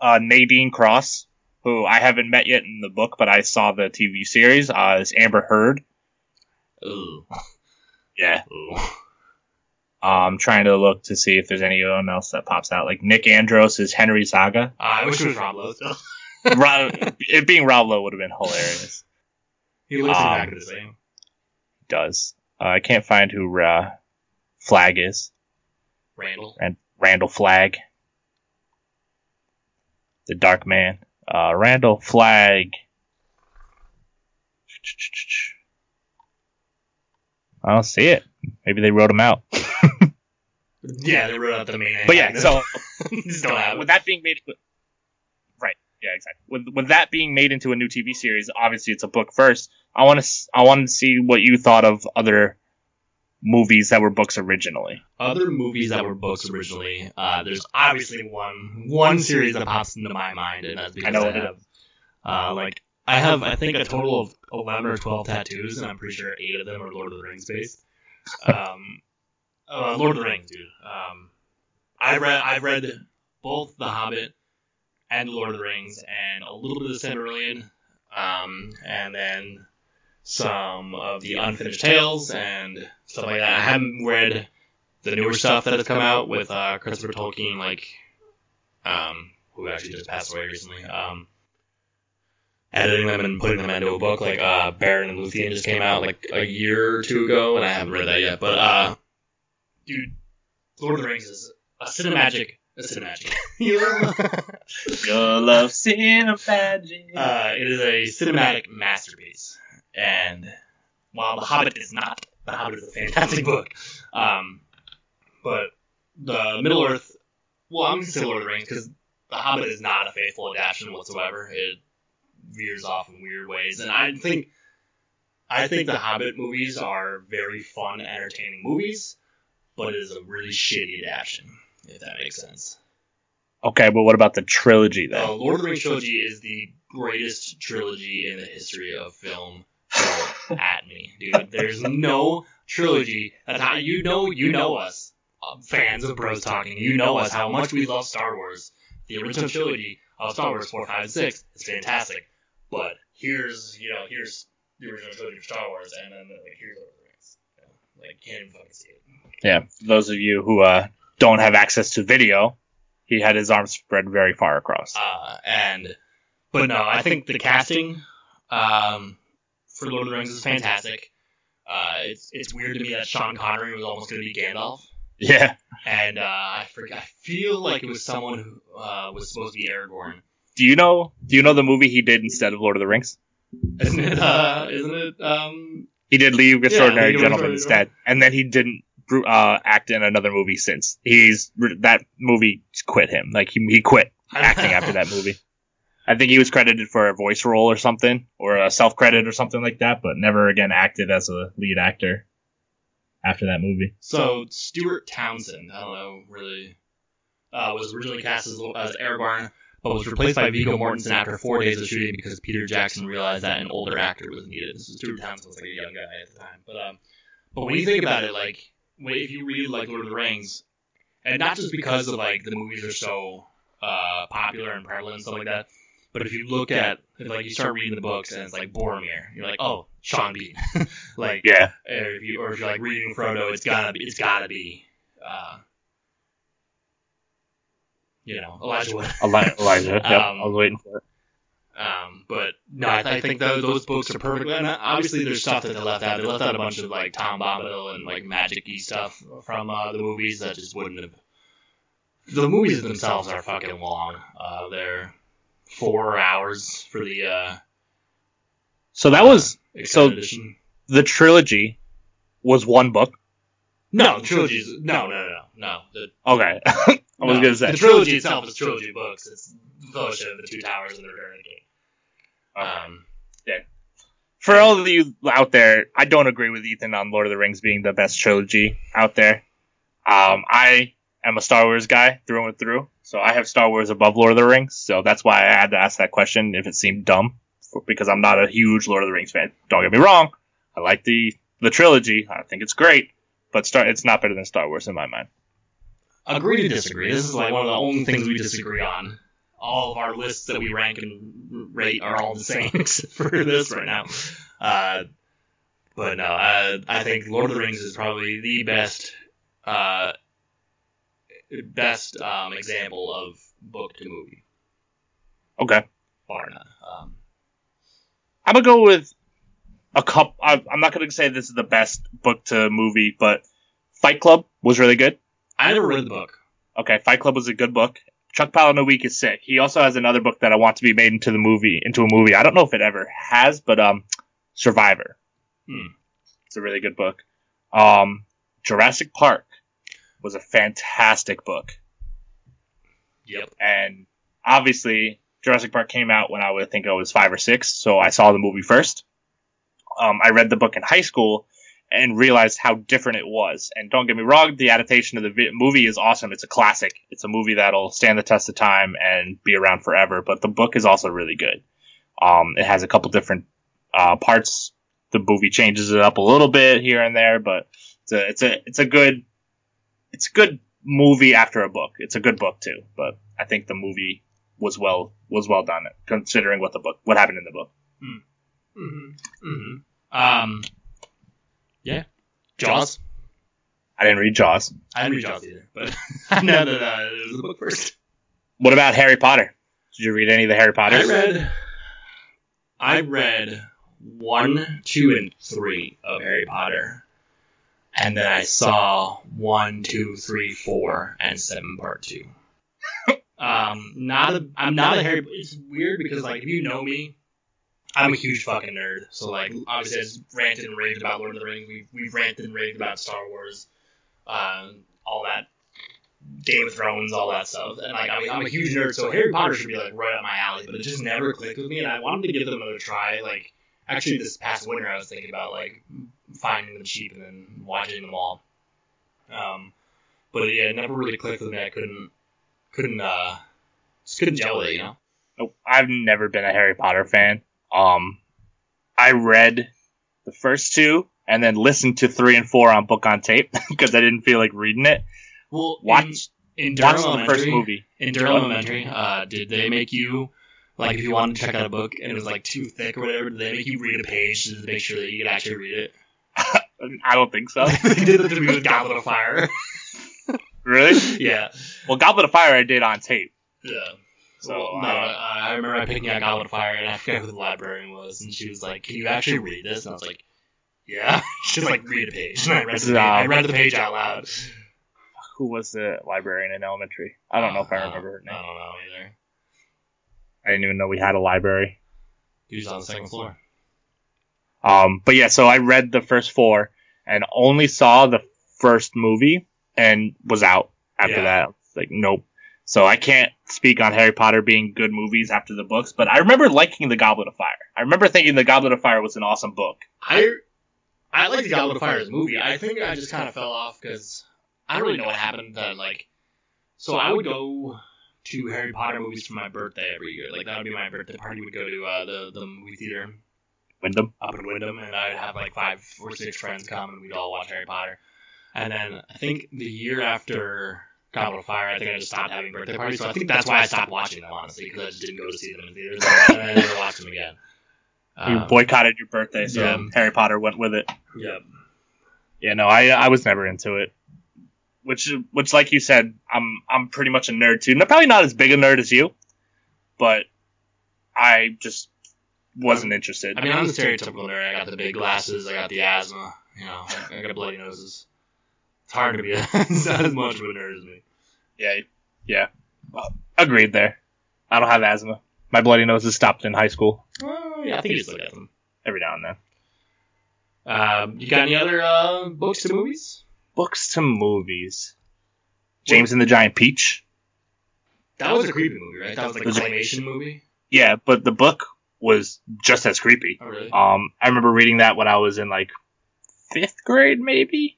S2: Uh, Nadine Cross, who I haven't met yet in the book, but I saw the TV series, uh, is Amber Heard.
S1: Ooh.
S2: Yeah.
S1: Ooh.
S2: Uh, I'm trying to look to see if there's anyone else that pops out. Like Nick Andros is Henry Zaga.
S1: Uh, I wish it was Rob Lowe still.
S2: Rob, it being Rob Lowe would have been hilarious.
S1: he looks
S2: Um,
S1: exactly the same.
S2: does. Uh, I can't find who uh, Flagg is.
S1: Randall.
S2: Rand- Randall Flagg. The Dark Man. Uh, Randall Flagg. I don't see it. Maybe they wrote him out.
S1: Yeah, they wrote out the main.
S2: But yeah, so with that being made, right? Yeah, exactly. With with that being made into a new TV series, obviously it's a book first. I want to I want to see what you thought of other movies that were books originally.
S1: other movies that were books originally, uh, there's obviously one one series that pops into my mind, and that's because
S2: I know
S1: I, have uh, like I have I think a total of eleven or twelve tattoos, and I'm pretty sure eight of them are Lord of the Rings based. Um, uh, Lord of the Rings, dude. Um, I've read I've read both The Hobbit and Lord of the Rings, and a little bit of the Silmarillion, um, and then some of the unfinished tales and stuff like that. I haven't read the newer stuff that has come out with uh, Christopher Tolkien, like, um, who actually just passed away recently. Um, editing them and putting them into a book, like uh, Beren and Luthien just came out like a year or two ago, and I haven't read that yet. But uh, dude, Lord of the Rings is a cinemagic, a cinemagic. You
S2: love cinemagic.
S1: Uh, it is a cinematic masterpiece, and while The Hobbit is not, The Hobbit is a fantastic book. Um, but the Middle Earth, well, I'm gonna say Lord of the Rings because The Hobbit is not a faithful adaptation whatsoever. It veers off in weird ways, and I think, I think the Hobbit movies are very fun, entertaining movies, but it is a really shitty adaptation, if that makes sense.
S2: okay, but what about the trilogy
S1: The
S2: then?
S1: Lord of the Rings trilogy is the greatest trilogy in the history of film. At me, dude. There's no trilogy. That's how you know. You know us, uh, fans of Bros Talking. You know us how much we love Star Wars. The original trilogy of Star Wars four, five, and six is fantastic. But here's you know here's the original trilogy of Star Wars, and then like here's Lord of the Rings. You know, like can't even fucking see it.
S2: Yeah, for those of you who uh, don't have access to video, He had his arms spread very far across.
S1: Uh, and but no, I think the casting um, for Lord of the Rings is fantastic. Uh, it's it's weird to me that Sean Connery was almost going to be Gandalf,
S2: Yeah.
S1: and uh, I forget, I feel like it was someone who uh, was supposed to be Aragorn.
S2: Do you know? Do you know the movie he did instead of Lord of the Rings?
S1: Isn't it? Uh, isn't it? Um,
S2: He did League of Extraordinary
S1: of
S2: Gentlemen instead, and then he didn't uh, act in another movie since. He's that movie quit him. Like he he quit acting after that movie. I think he was credited for a voice role or something, or a self credit or something like that, but never again acted as a lead actor after that movie.
S1: So Stuart Townsend, I don't know really, uh, was originally cast as, as Aragorn, but was replaced by Viggo Mortensen after four days of shooting because Peter Jackson realized that an older actor was needed. This is Stuart Townsend was like a young guy at the time, but um, but when you think about it, like when- if you read like Lord of the Rings, and not just because of like the movies are so uh popular and prevalent and stuff like that. But if you look at, if, like, you start reading the books and it's like Boromir, you're like, oh, Sean Bean. like,
S2: Yeah,
S1: or if you or if you're like reading Frodo, it's gotta be it's gotta be uh, you know Elijah Wood.
S2: Eli- Elijah. Yep,
S1: Um,
S2: I was waiting for it.
S1: Um, but no, I, I think those, those books are perfect. And obviously, there's stuff that they left out. They left out a bunch of like Tom Bombadil and like magic-y stuff from uh, the movies that just wouldn't have. The movies themselves are fucking long. Uh, they're four hours for the uh,
S2: So that was So-
S1: edition.
S2: the trilogy. Was one book.
S1: No, the trilogies. No, no, no, no, no. The
S2: Okay, I was gonna say.
S1: the trilogy itself is a trilogy of books. It's the Fellowship, of the Two Towers, and the Return of the King. Um, yeah.
S2: For all of you out there, I don't agree with Ethan on Lord of the Rings being the best trilogy out there. Um, I am a Star Wars guy through and through, so I have Star Wars above Lord of the Rings. So that's why I had to ask that question if it seemed dumb, for, because I'm not a huge Lord of the Rings fan. Don't get me wrong, I like the the trilogy. I think it's great, but Star it's not better than Star Wars in my mind.
S1: agree to disagree. This is like one of the only things we disagree on. All of our lists that we rank and rate are all the same except for this right now. Uh, but no, uh, I think Lord of the Rings is probably the best, uh, best um, example of book to movie,
S2: Okay,
S1: bar none. Um,
S2: I'm gonna go with a couple. I'm not gonna say this is the best book to movie, but Fight Club was really good.
S1: I never read the book.
S2: Okay, Fight Club was a good book. Chuck Palahniuk is sick. He also has another book that I want to be made into the movie, into a movie. I don't know if it ever has, but um, Survivor.
S1: Hmm.
S2: It's a really good book. Um, Jurassic Park was a fantastic book,
S1: Yep.
S2: and obviously Jurassic Park came out when I would think I was five or six, so I saw the movie first. Um, I read the book in high school and realized how different it was. And don't get me wrong, the adaptation of the vi- movie is awesome. It's a classic. It's a movie that'll stand the test of time and be around forever. But the book is also really good. Um, it has a couple different uh, parts. The movie changes it up a little bit here and there, but it's a it's a it's a good it's a good movie after a book. It's a good book too, but I think the movie was well was well done considering what the book what happened in the book.
S1: Mm-hmm. Mm-hmm. Um, yeah. Jaws.
S2: I didn't read Jaws.
S1: I didn't read Jaws either, but I know that uh, it was the book first.
S2: What about Harry Potter? Did you read any of the Harry Potters?
S1: I read, I read one, two, and three of Harry Potter, and then I saw one, two, three, four, and seven part two. um, not a, I'm not a Harry. It's weird because like if you know me, I'm a huge fucking nerd. So like obviously I just ranted and raved about Lord of the Rings. We've we've ranted and raved about Star Wars, um, all that Game of Thrones, all that stuff. And like, I mean, I'm a huge nerd, so Harry Potter should be like right up my alley. But it just never clicked with me, and I wanted to give them another try. Like, actually, this past winter, I was thinking about like finding them cheap and then watching them all. Um, but yeah, it never really clicked with me. I couldn't, couldn't, uh, just couldn't gel it, you know.
S2: I've never been a Harry Potter fan. Um, I read the first two and then listened to three and four on book on tape because I didn't feel like reading it.
S1: Well,
S2: Watch
S1: in, in Durham
S2: watch the first movie.
S1: in Durham Elementary, uh, did they make you like if you wanted to check out a book and it was like too thick or whatever, did they make you read a page to make sure that you could actually read it?
S2: I don't think so.
S1: they did it to me with Goblet of Fire.
S2: Really?
S1: yeah.
S2: Well, Goblet of Fire I did on tape.
S1: Yeah.
S2: So
S1: Well, no,
S2: uh,
S1: I, I remember I picking out Goblet of Fire, and I forgot who the librarian was, and she was like, "Can you actually read this?" And I was like, "Yeah." She's like, "Read a page." And I read the page, I read the page out loud.
S2: who was the librarian in elementary? I don't know if I
S1: Uh,
S2: remember her name.
S1: I don't know either.
S2: I didn't even know we had a library.
S1: He was on the second floor.
S2: Um, but yeah, so I read the first four and only saw the first movie and was out after
S1: Yeah.
S2: that. Like, nope. So I can't speak on Harry Potter being good movies after the books, but I remember liking The Goblet of Fire. I remember thinking The Goblet of Fire was an awesome book.
S1: I I like the Goblet of Fire as a movie. I think I just kind of fell off because I don't really know what happened. That like, so I would go to Harry Potter movies for my birthday every year. Like that would be my birthday party. Would go to uh, the the movie theater
S2: Wyndham.
S1: up in Wyndham, and I'd have like five or six friends come, and we'd all watch Harry Potter. And then I think the year after Goblet of Fire, I think I just stopped having birthday parties. So I think that's why I stopped watching them honestly, because I just didn't go to see them in theaters, and I never watched them again.
S2: You
S1: Um,
S2: boycotted your birthday, so
S1: yeah.
S2: Harry Potter went with it.
S1: yeah.
S2: Yeah, no, I I was never into it. Which which like you said, I'm I'm pretty much a nerd too. Probably not as big a nerd as you, but I just wasn't interested.
S1: I mean, I'm the stereotypical nerd. I got the big glasses. I got the asthma. You know, I, I got bloody noses. It's hard to be a, not as much of a nerd as me.
S2: yeah, yeah, Well, agreed there. I don't have asthma. My bloody nose has stopped in high school
S1: Well, yeah, I think you still get them.
S2: every now and then.
S1: Um, you got any other uh, books to movies?
S2: Books to movies. James and the Giant Peach.
S1: That was a creepy movie, right? That was like a
S2: Was
S1: claymation movie.
S2: Yeah, but the book was just as creepy.
S1: Oh, really?
S2: Um, I remember reading that when I was in like fifth grade, maybe,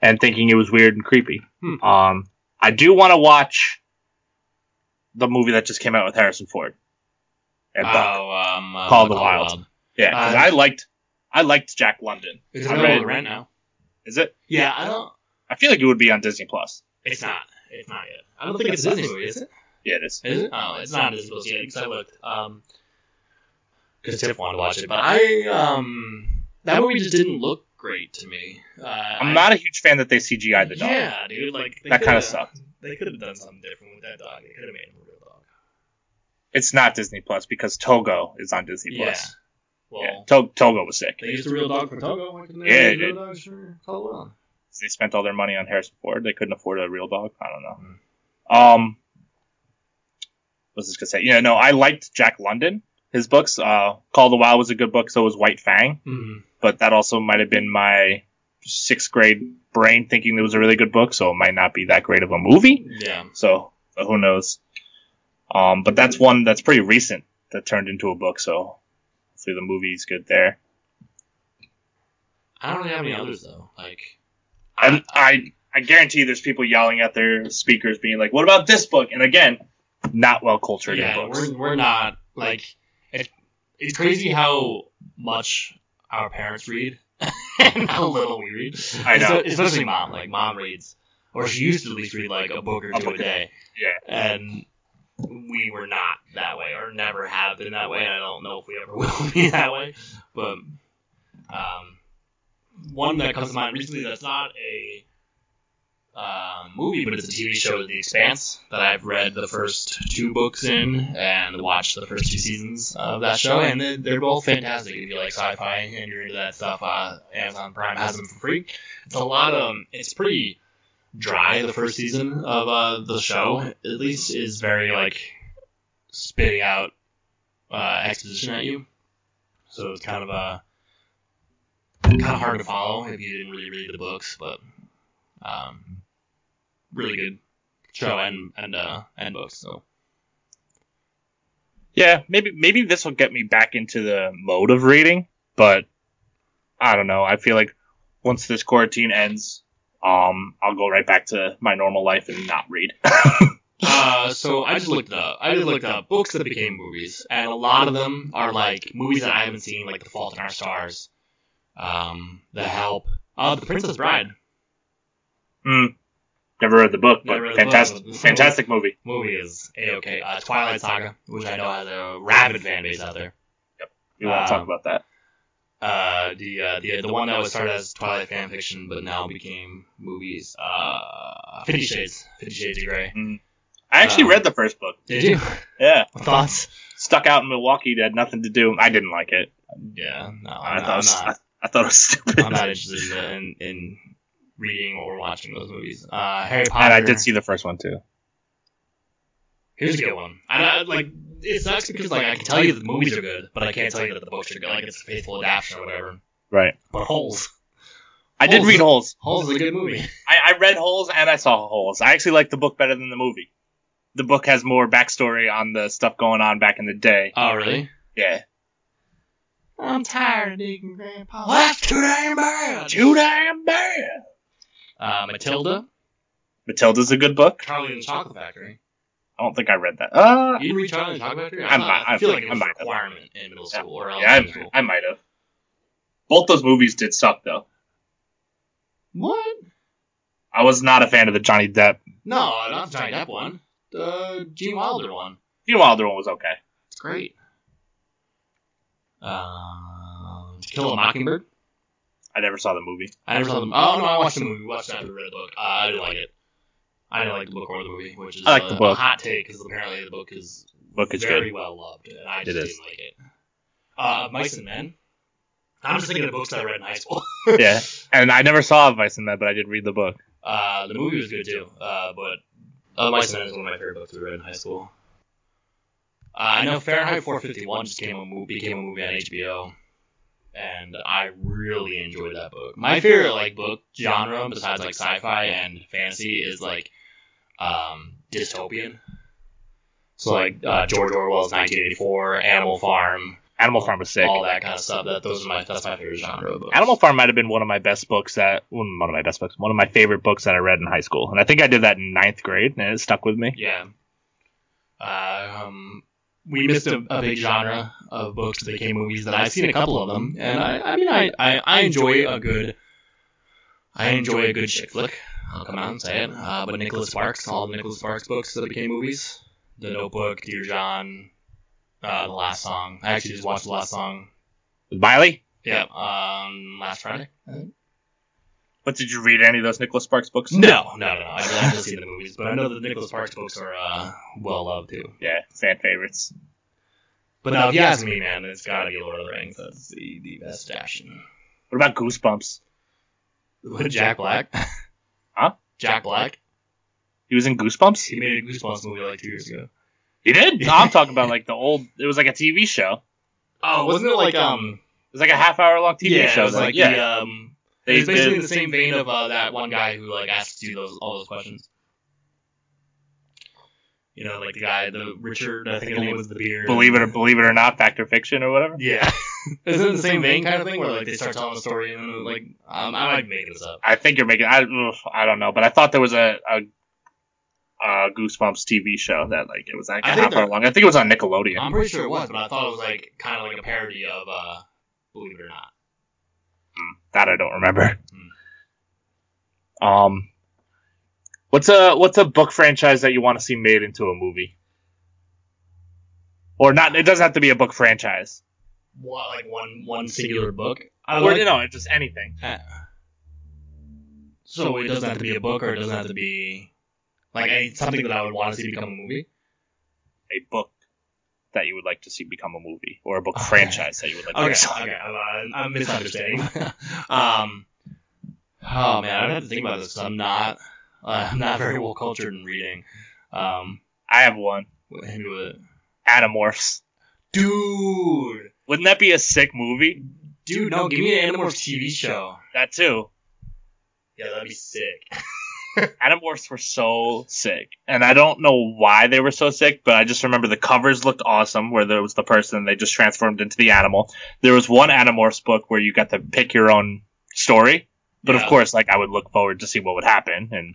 S2: and thinking it was weird and creepy.
S1: Hmm.
S2: Um, I do want to watch the movie that just came out with Harrison Ford. And Buck.
S1: Oh, um, uh,
S2: Call of the Wild. Yeah, 'cause
S1: uh,
S2: I liked I liked Jack London.
S1: Is it
S2: I
S1: available
S2: read-
S1: to rent now?
S2: Is it?
S1: Yeah, I don't.
S2: I feel like it would be on Disney Plus.
S1: It's not. It's not yet. I don't think it's a Disney movie, is it?
S2: Yeah, it is.
S1: Is it? Oh, it's not Disney Plus yet because I looked. Um, because Tiff wanted to watch it, but I um that movie just didn't look great to me. Uh,
S2: I'm
S1: I-
S2: not a huge fan that they CGI the dog.
S1: Yeah, dude. Like
S2: That kinda sucked.
S1: They could have done something different with that dog. They could have made him a real dog.
S2: It's not Disney Plus because Togo is on Disney Plus.
S1: Yeah.
S2: Plus.
S1: Well,
S2: Yeah, to- Togo was sick.
S1: they used a real dog for Togo. Why couldn't they
S2: Yeah,
S1: use
S2: they
S1: real dogs for Call of the Wild?
S2: They spent all their money on Harrison Ford. They couldn't afford a real dog. I don't know.
S1: Hmm.
S2: Um, what was this gonna say? Yeah, no, I liked Jack London. His books. Uh, Call of the Wild was a good book. So was White Fang.
S1: Mm-hmm.
S2: But that also might have been my sixth grade brain thinking it was a really good book. So it might not be that great of a movie.
S1: Yeah.
S2: So who knows? Um, but that's one that's pretty recent that turned into a book. So hopefully the movie's good there.
S1: I don't really have any others though. Like,
S2: And I I guarantee there's people yelling at their speakers, being like, "What about this book?" And again, not well cultured in
S1: yeah,
S2: books.
S1: we're we're not like it, it's crazy how much our parents read and how little we read.
S2: I know.
S1: Espe- Especially mom. Like mom reads, or she used to at least read like a book or
S2: A
S1: two
S2: book
S1: a
S2: a
S1: day,
S2: Yeah.
S1: and we were not that way, or never have been that way. And I don't know if we ever will be that way. But um, one that comes to mind recently that's not a um, movie, but it's a TV show, The Expanse, that I've read the first two books in and watched the first two seasons of that show, and they- they're both fantastic. If you like sci-fi and you're into that stuff, uh, Amazon Prime has them for free. It's a lot of, it's pretty dry. The first season of uh, the show, at least, is very like spitting out uh, exposition at you. So it's kind of a kind of hard to follow if you didn't really read the books, but um, really good show and and uh, and books. So
S2: Yeah, maybe maybe this will get me back into the mode of reading, but I don't know. I feel like once this quarantine ends, um, I'll go right back to my normal life and not read.
S1: Uh, so I just looked up. I just looked up books that became movies, and a lot of them are like movies that I haven't seen, like The Fault in Our Stars, um, The Help, uh, The Princess Bride
S2: Hmm. Never read the book, but
S1: the book,
S2: fantastic,
S1: but-
S2: fantastic movie.
S1: movie is a okay. Uh, Twilight Saga, which I know has a rabid fan base out there.
S2: Yep, we won't talk
S1: Um,
S2: about that.
S1: Uh, the uh, the the one that was started as Twilight fan fiction, but now became movies. Uh, Fifty Shades, Fifty Shades of Grey.
S2: I actually
S1: Um,
S2: read the first book.
S1: Did you?
S2: Yeah,
S1: Thoughts?
S2: stuck out in Milwaukee. Had nothing to do. I didn't like it.
S1: Yeah, no,
S2: I
S1: I'm,
S2: thought was,
S1: not.
S2: I, thought it was stupid.
S1: I'm not interested in, in in reading or watching those movies. Uh, Harry Potter.
S2: and I did see the first one too.
S1: Here's a good one. I, I like it sucks because like I can tell you that the movies are good, but I can't tell you that the books are good. Like it's a faithful adaptation or whatever.
S2: Right.
S1: But Holes.
S2: I did read Holes.
S1: Holes is a good movie.
S2: I, I read Holes and I saw Holes. I actually like the book better than the movie. The book has more backstory on the stuff going on back in the day.
S1: Oh really?
S2: Yeah.
S1: I'm tired of digging Grandpa. That's too damn bad.
S2: Too damn bad.
S1: Uh, Matilda.
S2: Matilda's a good book.
S1: Charlie and the Chocolate Factory.
S2: I don't think I read that. Uh,
S1: You didn't read Charlie and the Chocolate Factory?
S2: I
S1: I, I
S2: I
S1: feel
S2: think
S1: like it was a
S2: might have.
S1: requirement in middle
S2: Yeah.
S1: school or
S2: yeah,
S1: elementary
S2: I,
S1: school.
S2: I might have. Both those movies did suck though.
S1: What?
S2: I was not a fan of the Johnny Depp.
S1: No, not the Johnny Depp one. The Gene Wilder one.
S2: Gene Wilder one was okay.
S1: It's great. Um, To Kill a Mockingbird.
S2: I never saw the movie.
S1: I never saw the. Oh no, I watched the movie. Watched it after read the book. Uh, I didn't like it. I didn't like the book or the movie, which is
S2: I like
S1: uh,
S2: the book.
S1: a hot take because apparently the book is
S2: Book is
S1: very
S2: good.
S1: well loved, and I
S2: It
S1: just
S2: is.
S1: didn't like it. Uh, Mice and Men. I'm just thinking of books that I read in high school.
S2: yeah, and I never saw Mice and Men, but I did read the book.
S1: Uh, the movie was good too, uh, but uh, Mice and Men is one of my favorite books we read in high school. Uh, I know Fahrenheit 451 just came a movie, became a movie on HBO, and I really enjoyed that book. My favorite like book genre besides like sci-fi and fantasy is like um, dystopian. So like uh, George Orwell's 1984, Animal Farm,
S2: Animal Farm was sick.
S1: all that kind of stuff. That those are my that's my favorite genre of books.
S2: Animal Farm might have been one of my best books that one of my best books, one of my favorite books that I read in high school, and I think I did that in ninth grade, and it stuck with me.
S1: Yeah. Uh, um, we missed a, a big genre of books that became movies that I've seen a couple of them, and I, I mean, I, I, I enjoy a good, I enjoy a good chick flick. I'll come out and say it. Uh, but Nicholas Sparks, all the Nicholas Sparks books that became movies, The Notebook, Dear John, uh, The Last Song. I actually just watched The Last Song.
S2: Miley,
S1: Yeah, um, last Friday.
S2: But did you read any of those Nicholas Sparks books?
S1: No, no, no, no. I haven't just seen the movies, but I know the Nicholas Sparks books are uh, well loved too.
S2: Yeah, fan favorites.
S1: But now, if you ask me, man, it's gotta be Lord of the Rings. That's the, the best adaptation.
S2: What about Goosebumps?
S1: With Jack Black.
S2: Huh?
S1: Jack Black.
S2: He was in Goosebumps.
S1: He made a Goosebumps movie like two years ago.
S2: He did. No, I'm talking about like the old. It was like a TV show.
S1: Oh, wasn't it like um?
S2: It was like a half hour long TV
S1: yeah,
S2: show.
S1: it was
S2: that-
S1: like
S2: yeah,
S1: the um.
S2: they
S1: It was basically
S2: did-
S1: in the same vein of uh, that one guy who like asks you those all those questions. You know, like the guy, the Richard, I think his name was the beard.
S2: believe it or believe it or not, Fact or Fiction or whatever.
S1: Yeah. Is it the same vein kind of thing where like they start telling a story and then like um, I might be making this up.
S2: I think you're making. I ugh, I don't know, but I thought there was a a, a Goosebumps TV show that like it was like a
S1: I think
S2: half hour long. I think it was on Nickelodeon.
S1: I'm pretty sure it was, but I thought it was like kind of like a parody of uh, Believe It or Not.
S2: That I don't remember. Um, what's a what's a book franchise that you want to see made into a movie? Or not? It doesn't have to be a book franchise.
S1: What like one one singular book? I
S2: or
S1: like,
S2: you know, just anything.
S1: so it doesn't have to be a book, or it doesn't have to be like any, something that I would want to see become a movie.
S2: A book that you would like to see become a movie, or a book
S1: Okay.
S2: franchise that you would like.
S1: Okay,
S2: to see.
S1: okay, I'm, I'm misunderstanding. um, oh man, I'd have to think about this because I'm not, uh, I'm not very well cultured in reading. Um,
S2: I have one.
S1: hit me with it,
S2: Animorphs.
S1: dude.
S2: Wouldn't that be a sick movie?
S1: Dude, no, give me an Animorphs TV show.
S2: That too.
S1: Yeah, that'd be sick.
S2: Animorphs were so sick, and I don't know why they were so sick, but I just remember the covers looked awesome. Where there was the person they just transformed into the animal. There was one Animorphs book where you got to pick your own story, but
S1: Yeah.
S2: of course, like I would look forward to see what would happen, and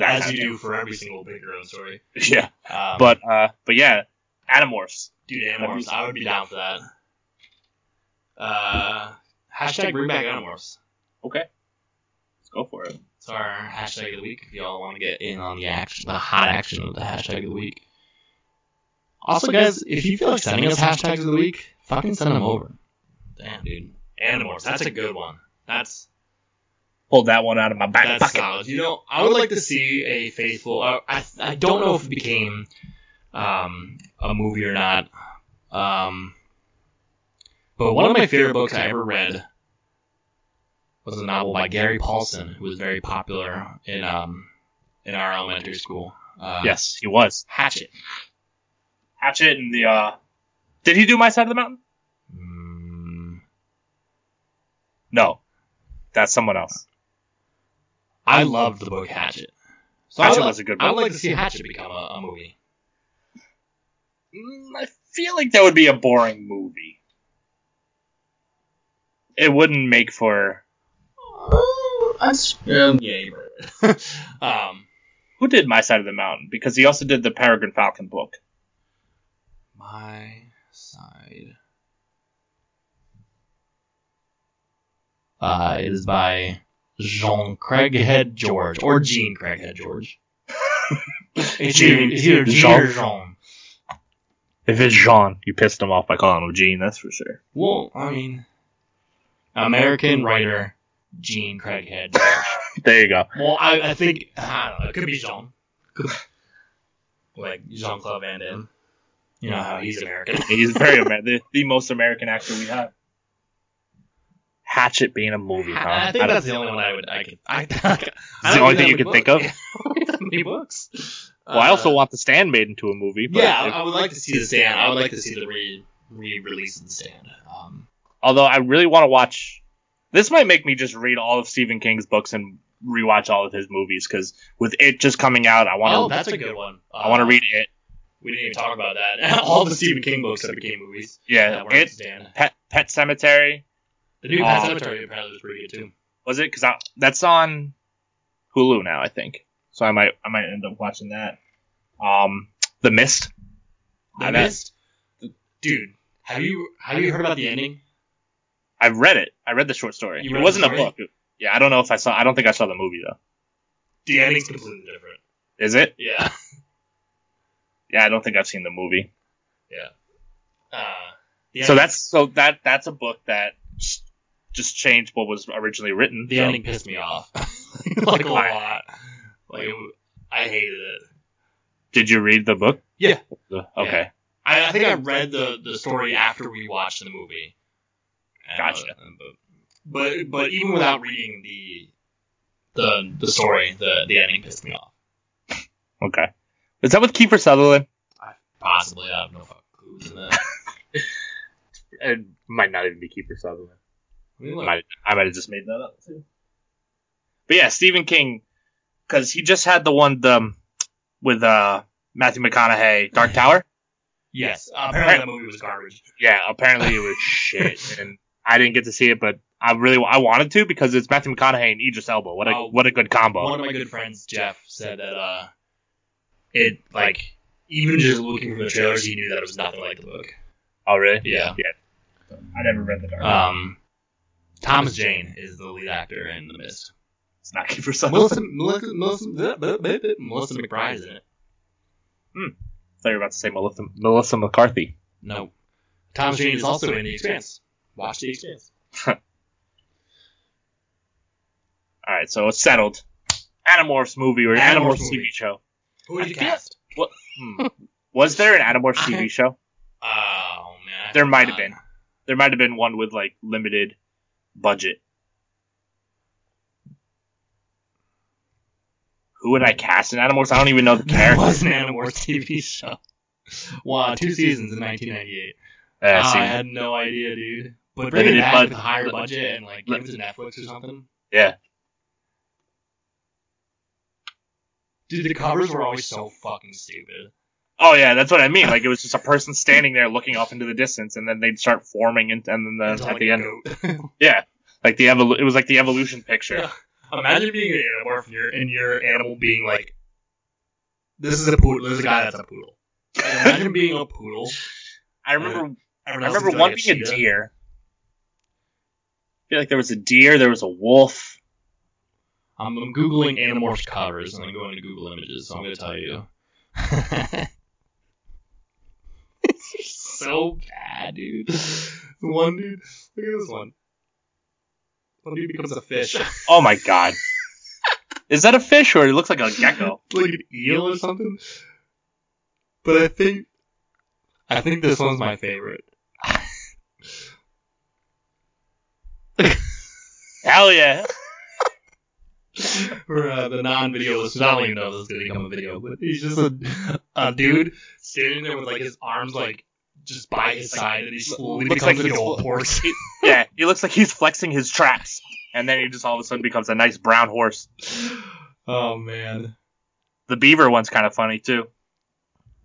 S1: As you do for every single pick your own story.
S2: yeah.
S1: Um,
S2: But uh, but yeah, Animorphs.
S1: dude, Animorphs, I would be down for that. Uh, hashtag bring back Animorphs.
S2: Okay, let's go for it.
S1: It's our hashtag of the week. If y'all want to get in on the action, the hot action of the hashtag of the week. Also, guys, if you feel like sending us hashtags of the week, fucking send them over. Damn, dude. Animorphs. That's a good one. That's
S2: Pulled that one out of my back
S1: that's
S2: pocket.
S1: solid. You know, I would like to see a faithful. Uh, I I don't know if it became um, a movie or not. Um, but one of my favorite books I ever read was a novel by Gary Paulsen, who was very popular in um in our elementary school. Uh,
S2: Yes, he was.
S1: Hatchet.
S2: Hatchet and the uh Did he do My Side of the Mountain?
S1: Mm,
S2: No. That's someone else.
S1: I loved the book Hatchet. So
S2: Hatchet
S1: I would,
S2: was a good book.
S1: I would like to see Hatchet become a, a movie.
S2: Mm, I feel like that would be a boring movie. It wouldn't make for
S1: That's um, yeah, right. um,
S2: who did My Side of the Mountain? Because he also did the Peregrine Falcon book.
S1: my side. Uh, it is by Jean Craighead George or Jean Craighead George. it's
S2: Jean-
S1: either, it's either Jean
S2: Jean.
S1: or Jean.
S2: If it's Jean, you pissed him off by calling him Gene, that's for sure.
S1: Well, I mean, American writer Jean Craighead George.
S2: There you go.
S1: well, I, I think I don't know. It could be Jean. Could- like Jean Claude Van Damme. You know how he's American.
S2: He's very Amer- the, the most American actor we have. Hatchet being a movie, huh?
S1: I think
S2: I
S1: that's the only one I would. I could. I, I,
S2: the only thing you could think of?
S1: that many books.
S2: well, I also
S1: Uh,
S2: want the stand made into a movie. But
S1: Yeah,
S2: if-
S1: I, I would like to see the stand. I would like to see the re re-release of the stand. Um,
S2: although I really want to watch. This might make me just read all of Stephen King's books and rewatch all of his movies because with it just coming out, I want to.
S1: oh, that's a good one.
S2: I want to
S1: Uh,
S2: read it.
S1: We didn't even talk about that. All the Stephen King books that became movies.
S2: Yeah,
S1: that weren't the
S2: it.
S1: stand.
S2: Pet Pet Sematary
S1: The new Pet
S2: Oh.
S1: Sematary apparently was pretty good too.
S2: was it? Because that's on Hulu now, I think. So I might I might end up watching that. Um, The Mist.
S1: The
S2: I-
S1: Mist, dude. Have you have you heard about the ending?
S2: I've read it. I read the short story. It wasn't a book. Yeah, I don't know if I saw. I don't think I saw the movie though.
S1: The ending's completely different.
S2: Is it?
S1: Yeah.
S2: Yeah, I don't think I've seen the movie. Yeah.
S1: Uh, the
S2: So
S1: ending-
S2: that's so that that's a book that just changed what was originally written.
S1: the
S2: so-
S1: ending pissed me off like a lot. Like it- I hated it.
S2: Did you read the book?
S1: Yeah.
S2: The- okay.
S1: I, I think I read the, the story after we watched the movie. And,
S2: Gotcha.
S1: uh, but, but but even without reading the the the story, the the ending pissed me off.
S2: Okay. Is that with Kiefer Sutherland?
S1: Possibly, I have no fucking clues in that.
S2: It might not even be Kiefer Sutherland.
S1: I mean,
S2: Might, I might have just made that up too. But yeah, Stephen King, because he just had the one the, with uh, Matthew McConaughey, Dark Tower.
S1: yes, apparently that movie was garbage.
S2: Yeah, apparently it was shit, and I didn't get to see it, but I really I wanted to because it's Matthew McConaughey and Idris Elba. What a
S1: Oh,
S2: what a good combo.
S1: One of my good friends, Jeff, said that uh, it like even just looking from the trailers, he knew that it was nothing like the book.
S2: oh really?
S1: Yeah.
S2: I never read the Dark.
S1: Um, Thomas Jane is the lead actor in The Mist.
S2: it's not Kiefer Sutherland.
S1: Melissa, Melissa, Melissa, Melissa McBride is in it.
S2: I thought you were about to say Melissa, Melissa McCarthy.
S1: No. Thomas Jane is also in The Expanse. Watch The Expanse.
S2: All right, so it's settled. Animorphs movie or
S1: Animorphs
S2: Animorphs,
S1: movie.
S2: TV show.
S1: Who would you
S2: feel-
S1: cast?
S2: Hmm. Was there an Animorphs
S1: I-
S2: TV show?
S1: Oh man, I
S2: There might have been. There might have been one with like limited budget. Who would I cast in Animorphs? I don't even know the character.
S1: was an Animorphs TV show. Wow, two seasons in 1998.
S2: Uh,
S1: Oh, I had no idea, dude. But bring it back
S2: bud-
S1: with higher budget and like give it to Netflix or something.
S2: yeah,
S1: Dude, the covers were always so fucking stupid.
S2: Oh yeah, that's what I mean. Like it was just a person standing there looking off into the distance, and then they'd start forming, and, and then the, at
S1: like,
S2: the end, yeah, like the evolu- It was like the evolution picture.
S1: Yeah. Imagine being an animorph and your and your animal being like, this is a poodle. This is a guy that's a poodle. Like, imagine being a poodle.
S2: I remember. I remember one
S1: like
S2: being a
S1: cheetah.
S2: deer. I feel like there was a deer. There was a wolf.
S1: I'm, I'm googling animorphs covers and I'm going to Google Images, so I'm going to tell you. so bad, dude. The one dude, look at this one. When he becomes a fish.
S2: Oh my god. Is that a fish or it looks like a gecko?
S1: like an eel or something. But I think I think this one's my favorite.
S2: Hell yeah.
S1: For uh, the non-video listeners, I don't even know if this is gonna become a video, but he's just a, a dude standing there with like his arms like just by his side, and he slowly
S2: Looks
S1: becomes
S2: like
S1: like an
S2: he's-
S1: old horse.
S2: Yeah, he looks like he's flexing his traps. And then he just all of a sudden becomes a nice brown horse.
S1: oh man,
S2: The beaver one's kind of funny too.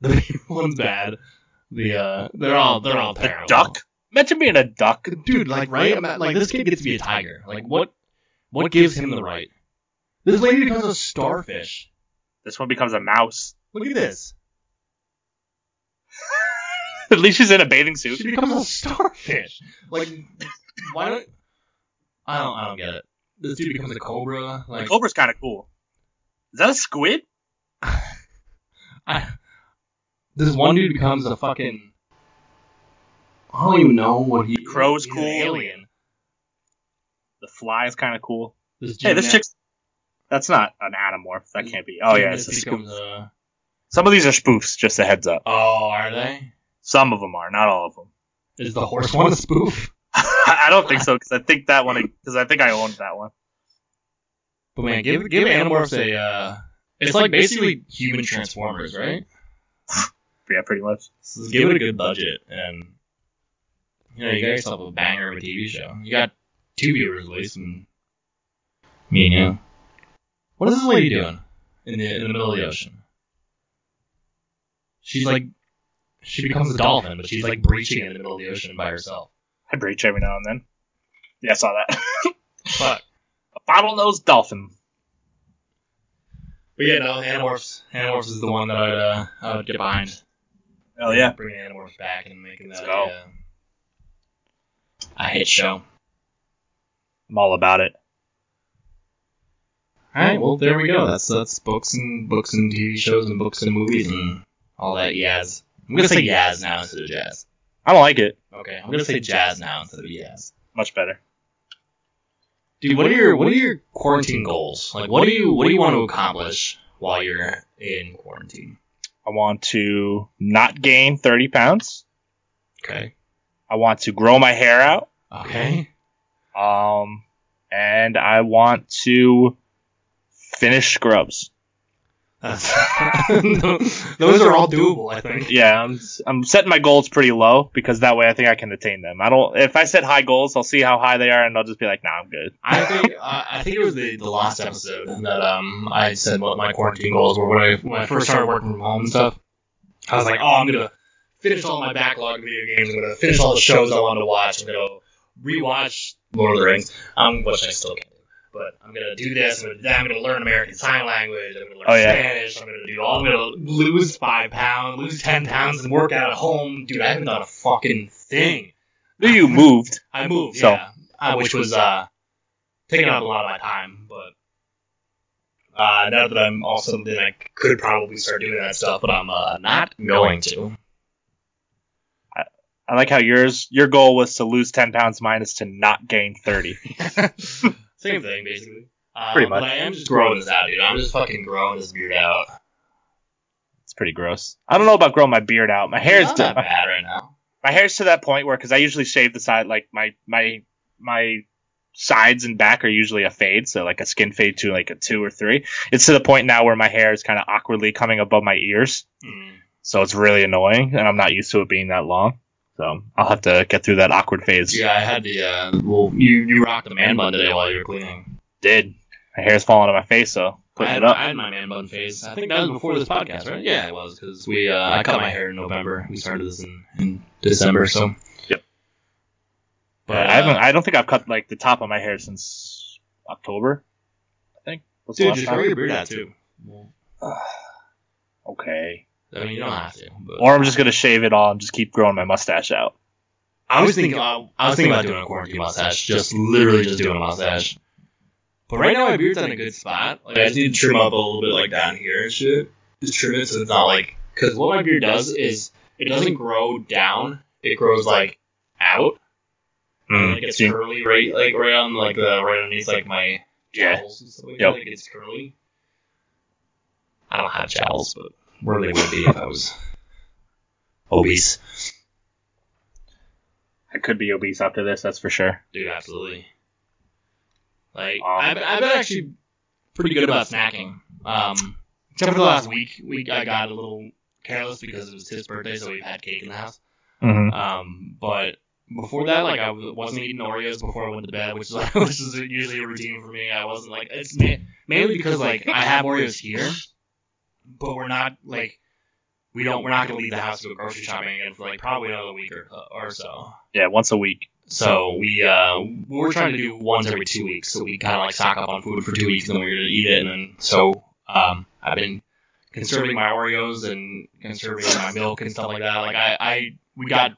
S1: the beaver one's bad. The uh, they're all they're all
S2: A
S1: terrible.
S2: duck? Imagine being a duck.
S1: dude. Like right, I'm like this kid gets to be a tiger. Like what? What gives him the right? This lady becomes a starfish.
S2: This one becomes a mouse.
S1: Look at this.
S2: At least she's in a bathing suit.
S1: She becomes a starfish. Like, why don't? I don't. I don't get it. This dude becomes a cobra.
S2: The
S1: Like,
S2: cobra's kind of cool. Is that a squid?
S1: I, this one dude becomes a fucking. I don't even know what he.
S2: Crow's
S1: he's
S2: cool.
S1: An alien.
S2: The fly is kind of cool.
S1: This
S2: Hey, this
S1: gymnast-
S2: chick's. That's not an animorph. That can't be. Oh yeah, it's a
S1: gymnast
S2: scoop.
S1: becomes a-
S2: Some of these are spoofs. Just a heads up.
S1: Oh, are they?
S2: Some of them are, not all of them.
S1: Is the horse one a spoof?
S2: I don't think so because I think that one because I think I owned that one.
S1: But man, give give Animorphs a. Uh, it's like basically human Transformers, right?
S2: Yeah, pretty much.
S1: So give it a good budget, and you know you got yourself a banger of a TV show. You got two viewers at least, and me and you. What is this lady doing in the in the middle of the ocean? She's like, she becomes a dolphin, but she's like breaching in the middle of the ocean by herself.
S2: I breach every now and then. Yeah, I saw that.
S1: Fuck.
S2: a bottlenose dolphin.
S1: But yeah, no, Animorphs. Animorphs is the one that I'd uh, I would get behind.
S2: Hell yeah.
S1: Bringing Animorphs back and making that
S2: Let's go.
S1: a, uh, a hit show.
S2: I'm all about it.
S1: All right, well there we go. That's that's books and books and TV shows and books and movies and all that yaz. I'm gonna say yaz now instead of jazz.
S2: I don't like it.
S1: Okay, I'm gonna say jazz now instead of yaz.
S2: Much better.
S1: Dude, what are your what are your quarantine goals? Like, what do you what do you want to accomplish while you're in quarantine?
S2: I want to not gain 30 pounds.
S1: Okay.
S2: I want to grow my hair out.
S1: Okay.
S2: Um, and I want to finish Scrubs.
S1: That's, those are all doable, I think.
S2: Yeah, I'm I'm setting my goals pretty low because that way I think I can attain them. I don't. If I set high goals, I'll see how high they are, and I'll just be like, Nah, I'm good.
S1: I think uh, I think it was the, the last episode that um I said what my quarantine goals were when I when I first started working from home and stuff. I was like, oh, I'm gonna finish all my backlog of video games. I'm gonna finish all the shows I wanted to watch. I'm gonna rewatch Lord of the Rings. Um, which I still can't. But I'm gonna do this. I'm gonna. I'm gonna learn American Sign Language. I'm gonna learn
S2: Oh, yeah.
S1: Spanish. I'm gonna do all. I'm gonna lose five pounds, lose ten pounds, and work out at home. Dude, I haven't done a fucking thing.
S2: You moved.
S1: I moved,
S2: So-
S1: yeah, uh, which was uh, taking up a lot of my time. But uh, now that I'm also then I could probably start doing that stuff, but I'm uh, not going to.
S2: I like how yours your goal was to lose 10 pounds minus to not gain 30.
S1: Same thing, basically. Uh,
S2: Pretty much.
S1: But I am just growing this out, dude. I'm just fucking growing this beard out.
S2: It's pretty gross. I don't know about growing my beard out. My hair's
S1: not
S2: to,
S1: that bad right now.
S2: my hair's to that point where because I usually shave the side like my my my sides and back are usually a fade, so like a skin fade to like a two or three. It's to the point now where my hair is kind of awkwardly coming above my ears,
S1: Mm.
S2: so it's really annoying, and I'm not used to it being that long. So I'll have to get through that awkward phase.
S1: Yeah, I had the uh, well, you you rocked the man bun today while you were cleaning.
S2: Did my hair's falling on my face, so
S1: I
S2: putting
S1: had,
S2: it up.
S1: I had my man bun phase. I think that was before this podcast, right? Yeah, it was because we uh, I cut my hair in November. We started this in, in December, so.
S2: Yep.
S1: But
S2: I haven't.
S1: uh,
S2: I don't think I've cut like the top of my hair since October. I think. What's
S1: dude, just grow your beard out too.
S2: Okay.
S1: I mean, you don't have to. But
S2: Or I'm just gonna shave it all and just keep growing my mustache out.
S1: I was thinking, uh, I was thinking about doing a quarantine mustache, just literally just doing a mustache. But right now my beard's in a good spot. Like I just need to trim up a little bit, like down here and shit. Just trim it so it's not like, because what my beard does is it doesn't grow down; it grows like out.
S2: Mm,
S1: like it's
S2: see-
S1: curly right like right on like the right underneath like my
S2: Yeah.
S1: jowls and stuff like
S2: Yep.
S1: that. Like it's curly. I don't have jowls, but where they would be if I was obese.
S2: I could be obese after this, that's for sure.
S1: Dude, absolutely. Like
S2: Um,
S1: I've, I've been actually pretty good about snacking. Um, except for the last week, we I got a little careless because it was his birthday, so we had cake in the house.
S2: Mm-hmm.
S1: Um, but before that, like I wasn't eating Oreos before I went to bed, which is like, which is usually a routine for me. I wasn't like it's ma- mainly because like I have Oreos here, but we're not like we don't we're not gonna leave the house to go grocery shopping again for like probably another week or, or so.
S2: Yeah, once a week.
S1: So we uh we're trying to do ones every two weeks. So we kind of like stock up on food for two weeks, and then we're gonna eat it. And then so um I've been conserving my Oreos and conserving my milk and stuff like that. Like I I we got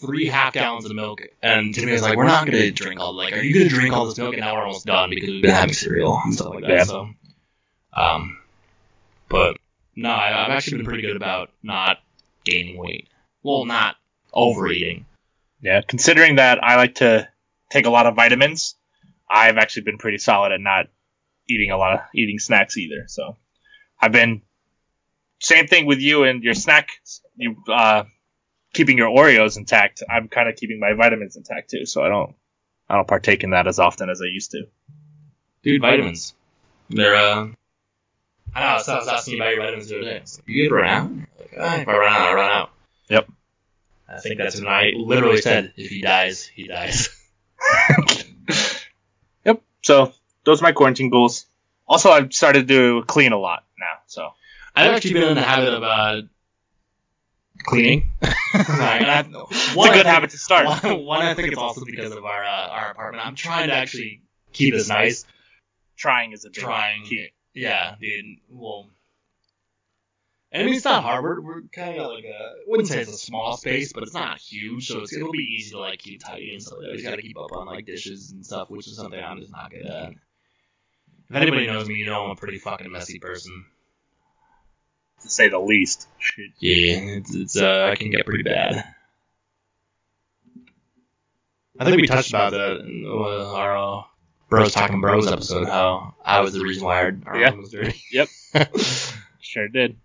S1: three half gallons of milk, and Timmy was like, "We're not gonna drink all like, are you gonna drink all this milk?" And now we're almost done because we've been having cereal and stuff like that.
S2: Yeah.
S1: So um, but no, I, I've actually been pretty good about not gaining weight. Well, not overeating.
S2: Yeah, considering that I like to take a lot of vitamins, I've actually been pretty solid at not eating a lot of eating snacks either. So I've been same thing with you and your snack. You uh, keeping your Oreos intact. I'm kind of keeping my vitamins intact too. So I don't I don't partake in that as often as I used to.
S1: Dude, vitamins. They're, uh. I know, so I was asking you about your vitamins the other day. Like, you good run out? Like, "Ah, if I run out, I run out.
S2: Yep.
S1: I think that's when I literally said, if he dies, he dies.
S2: yep. So those are my quarantine goals. Also, I've started to clean a lot now. So
S1: I've actually been in the habit of, uh. Cleaning. And I-
S2: it's
S1: one,
S2: a good
S1: I
S2: habit to start.
S1: One, one, I think it's also because of our uh, our apartment. I'm trying to actually keep this nice.
S2: Trying is a big
S1: Trying.
S2: key.
S1: Yeah, dude. Well, and I mean, it's not hard. We're, we're kind of like a, I wouldn't say it's a small space, but it's not huge, so it's, it'll be easy to like keep tidy and stuff like that. We just got to keep up on like dishes and stuff, which is something I'm just not good at. If anybody knows me, you know I'm a pretty fucking messy person.
S2: To say the least.
S1: Yeah, it's, it's uh, I can get pretty bad. I think we touched about that in uh, our uh, Bros Talking Bros episode, how I was the reason why our,
S2: Yeah.
S1: was dirty.
S2: Yep. Sure did.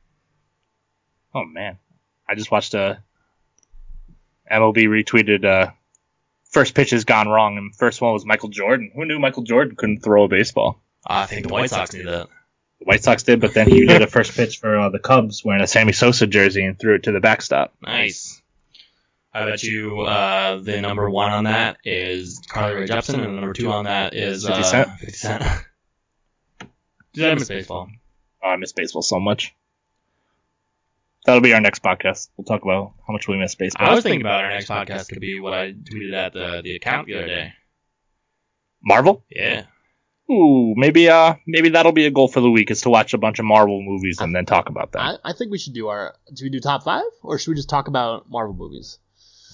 S2: Oh man, I just watched a MLB retweeted uh, first pitch has gone wrong, and first one was Michael Jordan. Who knew Michael Jordan couldn't throw a baseball?
S1: I think the White Sox knew that.
S2: The White Sox did, but then he did a first pitch for uh, the Cubs wearing a Sammy Sosa jersey and threw it to the backstop.
S1: Nice. I bet you uh, the number one on that is Carly Rae Jepsen, and the number two on that is
S2: 50
S1: uh, 50 Cent. Dude, I miss baseball.
S2: Oh, I miss baseball so much. That'll be our next podcast. We'll talk about how much we miss baseball.
S1: I was thinking about our next podcast could be what I tweeted at the, the account the other day.
S2: Marvel?
S1: Yeah.
S2: Ooh, maybe uh maybe that'll be a goal for the week is to watch a bunch of Marvel movies and then talk about them.
S3: I, I think we should do our. Do we do top five, or should we just talk about Marvel movies?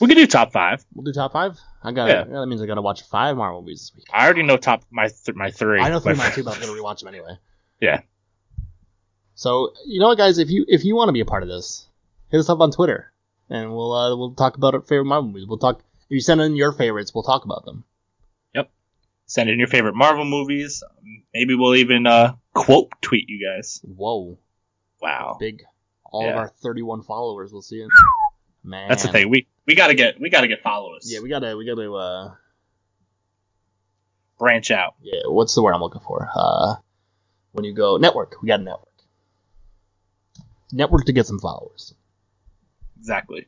S2: We can do top five.
S3: We'll do top five. I got.
S2: Yeah.
S3: Yeah. That means I got to watch five Marvel movies this week.
S2: I already know top my th- my three.
S3: I know three of
S2: My
S3: too, but I'm gonna rewatch them anyway.
S2: Yeah.
S3: So you know what, guys? If you if you want to be a part of this, hit us up on Twitter, and we'll uh, we'll talk about our favorite Marvel movies. We'll talk. If you send in your favorites, we'll talk about them. Yep.
S2: Send in your favorite Marvel movies. Maybe we'll even uh quote tweet you guys.
S3: Whoa,
S2: Wow.
S3: big! All of our 31 followers will see it. Man,
S2: That's the thing. We we gotta get we gotta get followers.
S3: Yeah, we gotta we gotta uh
S2: branch out.
S3: yeah. What's the word I'm looking for? Uh, when you go network, we gotta network. Network to get some followers.
S2: Exactly.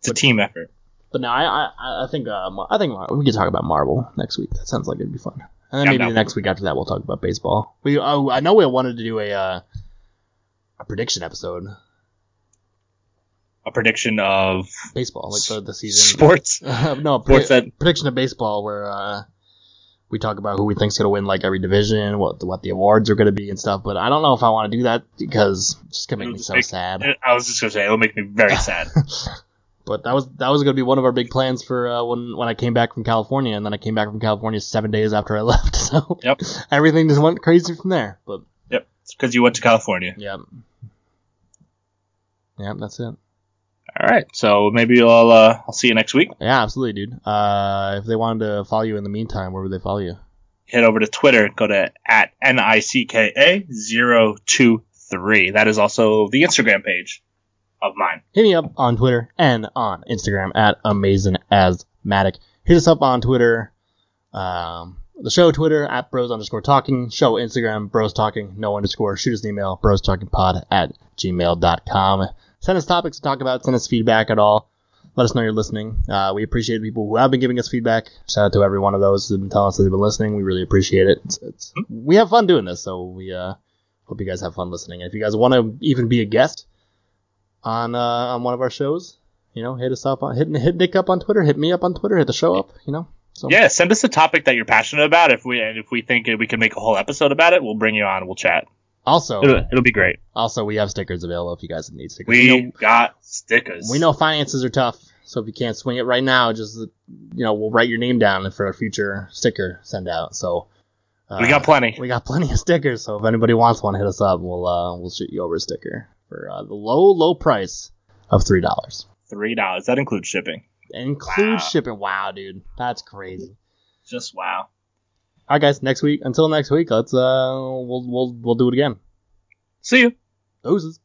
S2: It's a team effort.
S3: But no, I I, I think uh, I think we could talk about Marvel next week. That sounds like it'd be fun. And then
S2: Yeah,
S3: maybe
S2: no.
S3: the next week after that we'll talk about baseball. We oh, I know we wanted to do a uh, a prediction episode
S2: A prediction of
S3: baseball like the, the season.
S2: sports.
S3: no,
S2: Sports
S3: pre-
S2: that
S3: prediction of baseball where uh, we talk about who we think's gonna win like every division, what what the awards are gonna be and stuff. But I don't know if I want to do that because it's just gonna make me so
S2: make-
S3: sad.
S2: I was just gonna say it'll make me very sad.
S3: But that was that was gonna be one of our big plans for uh, when when I came back from California, and then I came back from California seven days after I left. So
S2: Yep.
S3: everything just went crazy from there. But
S2: yep. It's because you went to California.
S3: Yep. yeah, that's it.
S2: All right, so maybe I'll uh, I'll see you next week.
S1: Yeah, absolutely, dude. Uh, if they wanted to follow you in the meantime, where would they follow you?
S2: Head over to Twitter. Go to at n i c k a zero two three. That is also the Instagram page of mine.
S1: Hit me up on Twitter and on Instagram at amazingasmatic. Hit us up on Twitter. Um, the show Twitter at bros underscore talking. Show Instagram bros talking. No underscore. Shoot us an email bros talking pod at gmail.com. Send us topics to talk about. Send us feedback at all. Let us know you're listening. Uh, we appreciate people who have been giving us feedback. Shout out to every one of those who've been telling us that they've been listening. We really appreciate it. It's, it's, we have fun doing this, so we uh, hope you guys have fun listening. And if you guys want to even be a guest on uh, on one of our shows, you know, hit us up on hit hit Nick up on Twitter, hit me up on Twitter, hit the show up, you know. So
S2: Yeah, send us a topic that you're passionate about. If we and if we think we can make a whole episode about it, we'll bring you on. We'll chat.
S1: Also
S2: It'll, it'll be great.
S1: also we have stickers available if you guys need stickers.
S2: We
S1: know,
S2: got stickers.
S1: we know finances are tough, so if you can't swing it right now, just you know, we'll write your name down for a future sticker send out. So uh,
S2: we got plenty.
S1: we got plenty of stickers. So if anybody wants one, hit us up. We'll uh, we'll shoot you over a sticker for uh, the low low price of three dollars.
S2: Three dollars. That includes shipping.
S1: Include
S2: Wow.
S1: shipping. Wow, dude, that's crazy.
S2: Just wow.
S1: Right, guys. Next week. Until next week. Let's uh, we'll we'll we'll do it again.
S2: See you.
S1: Doses.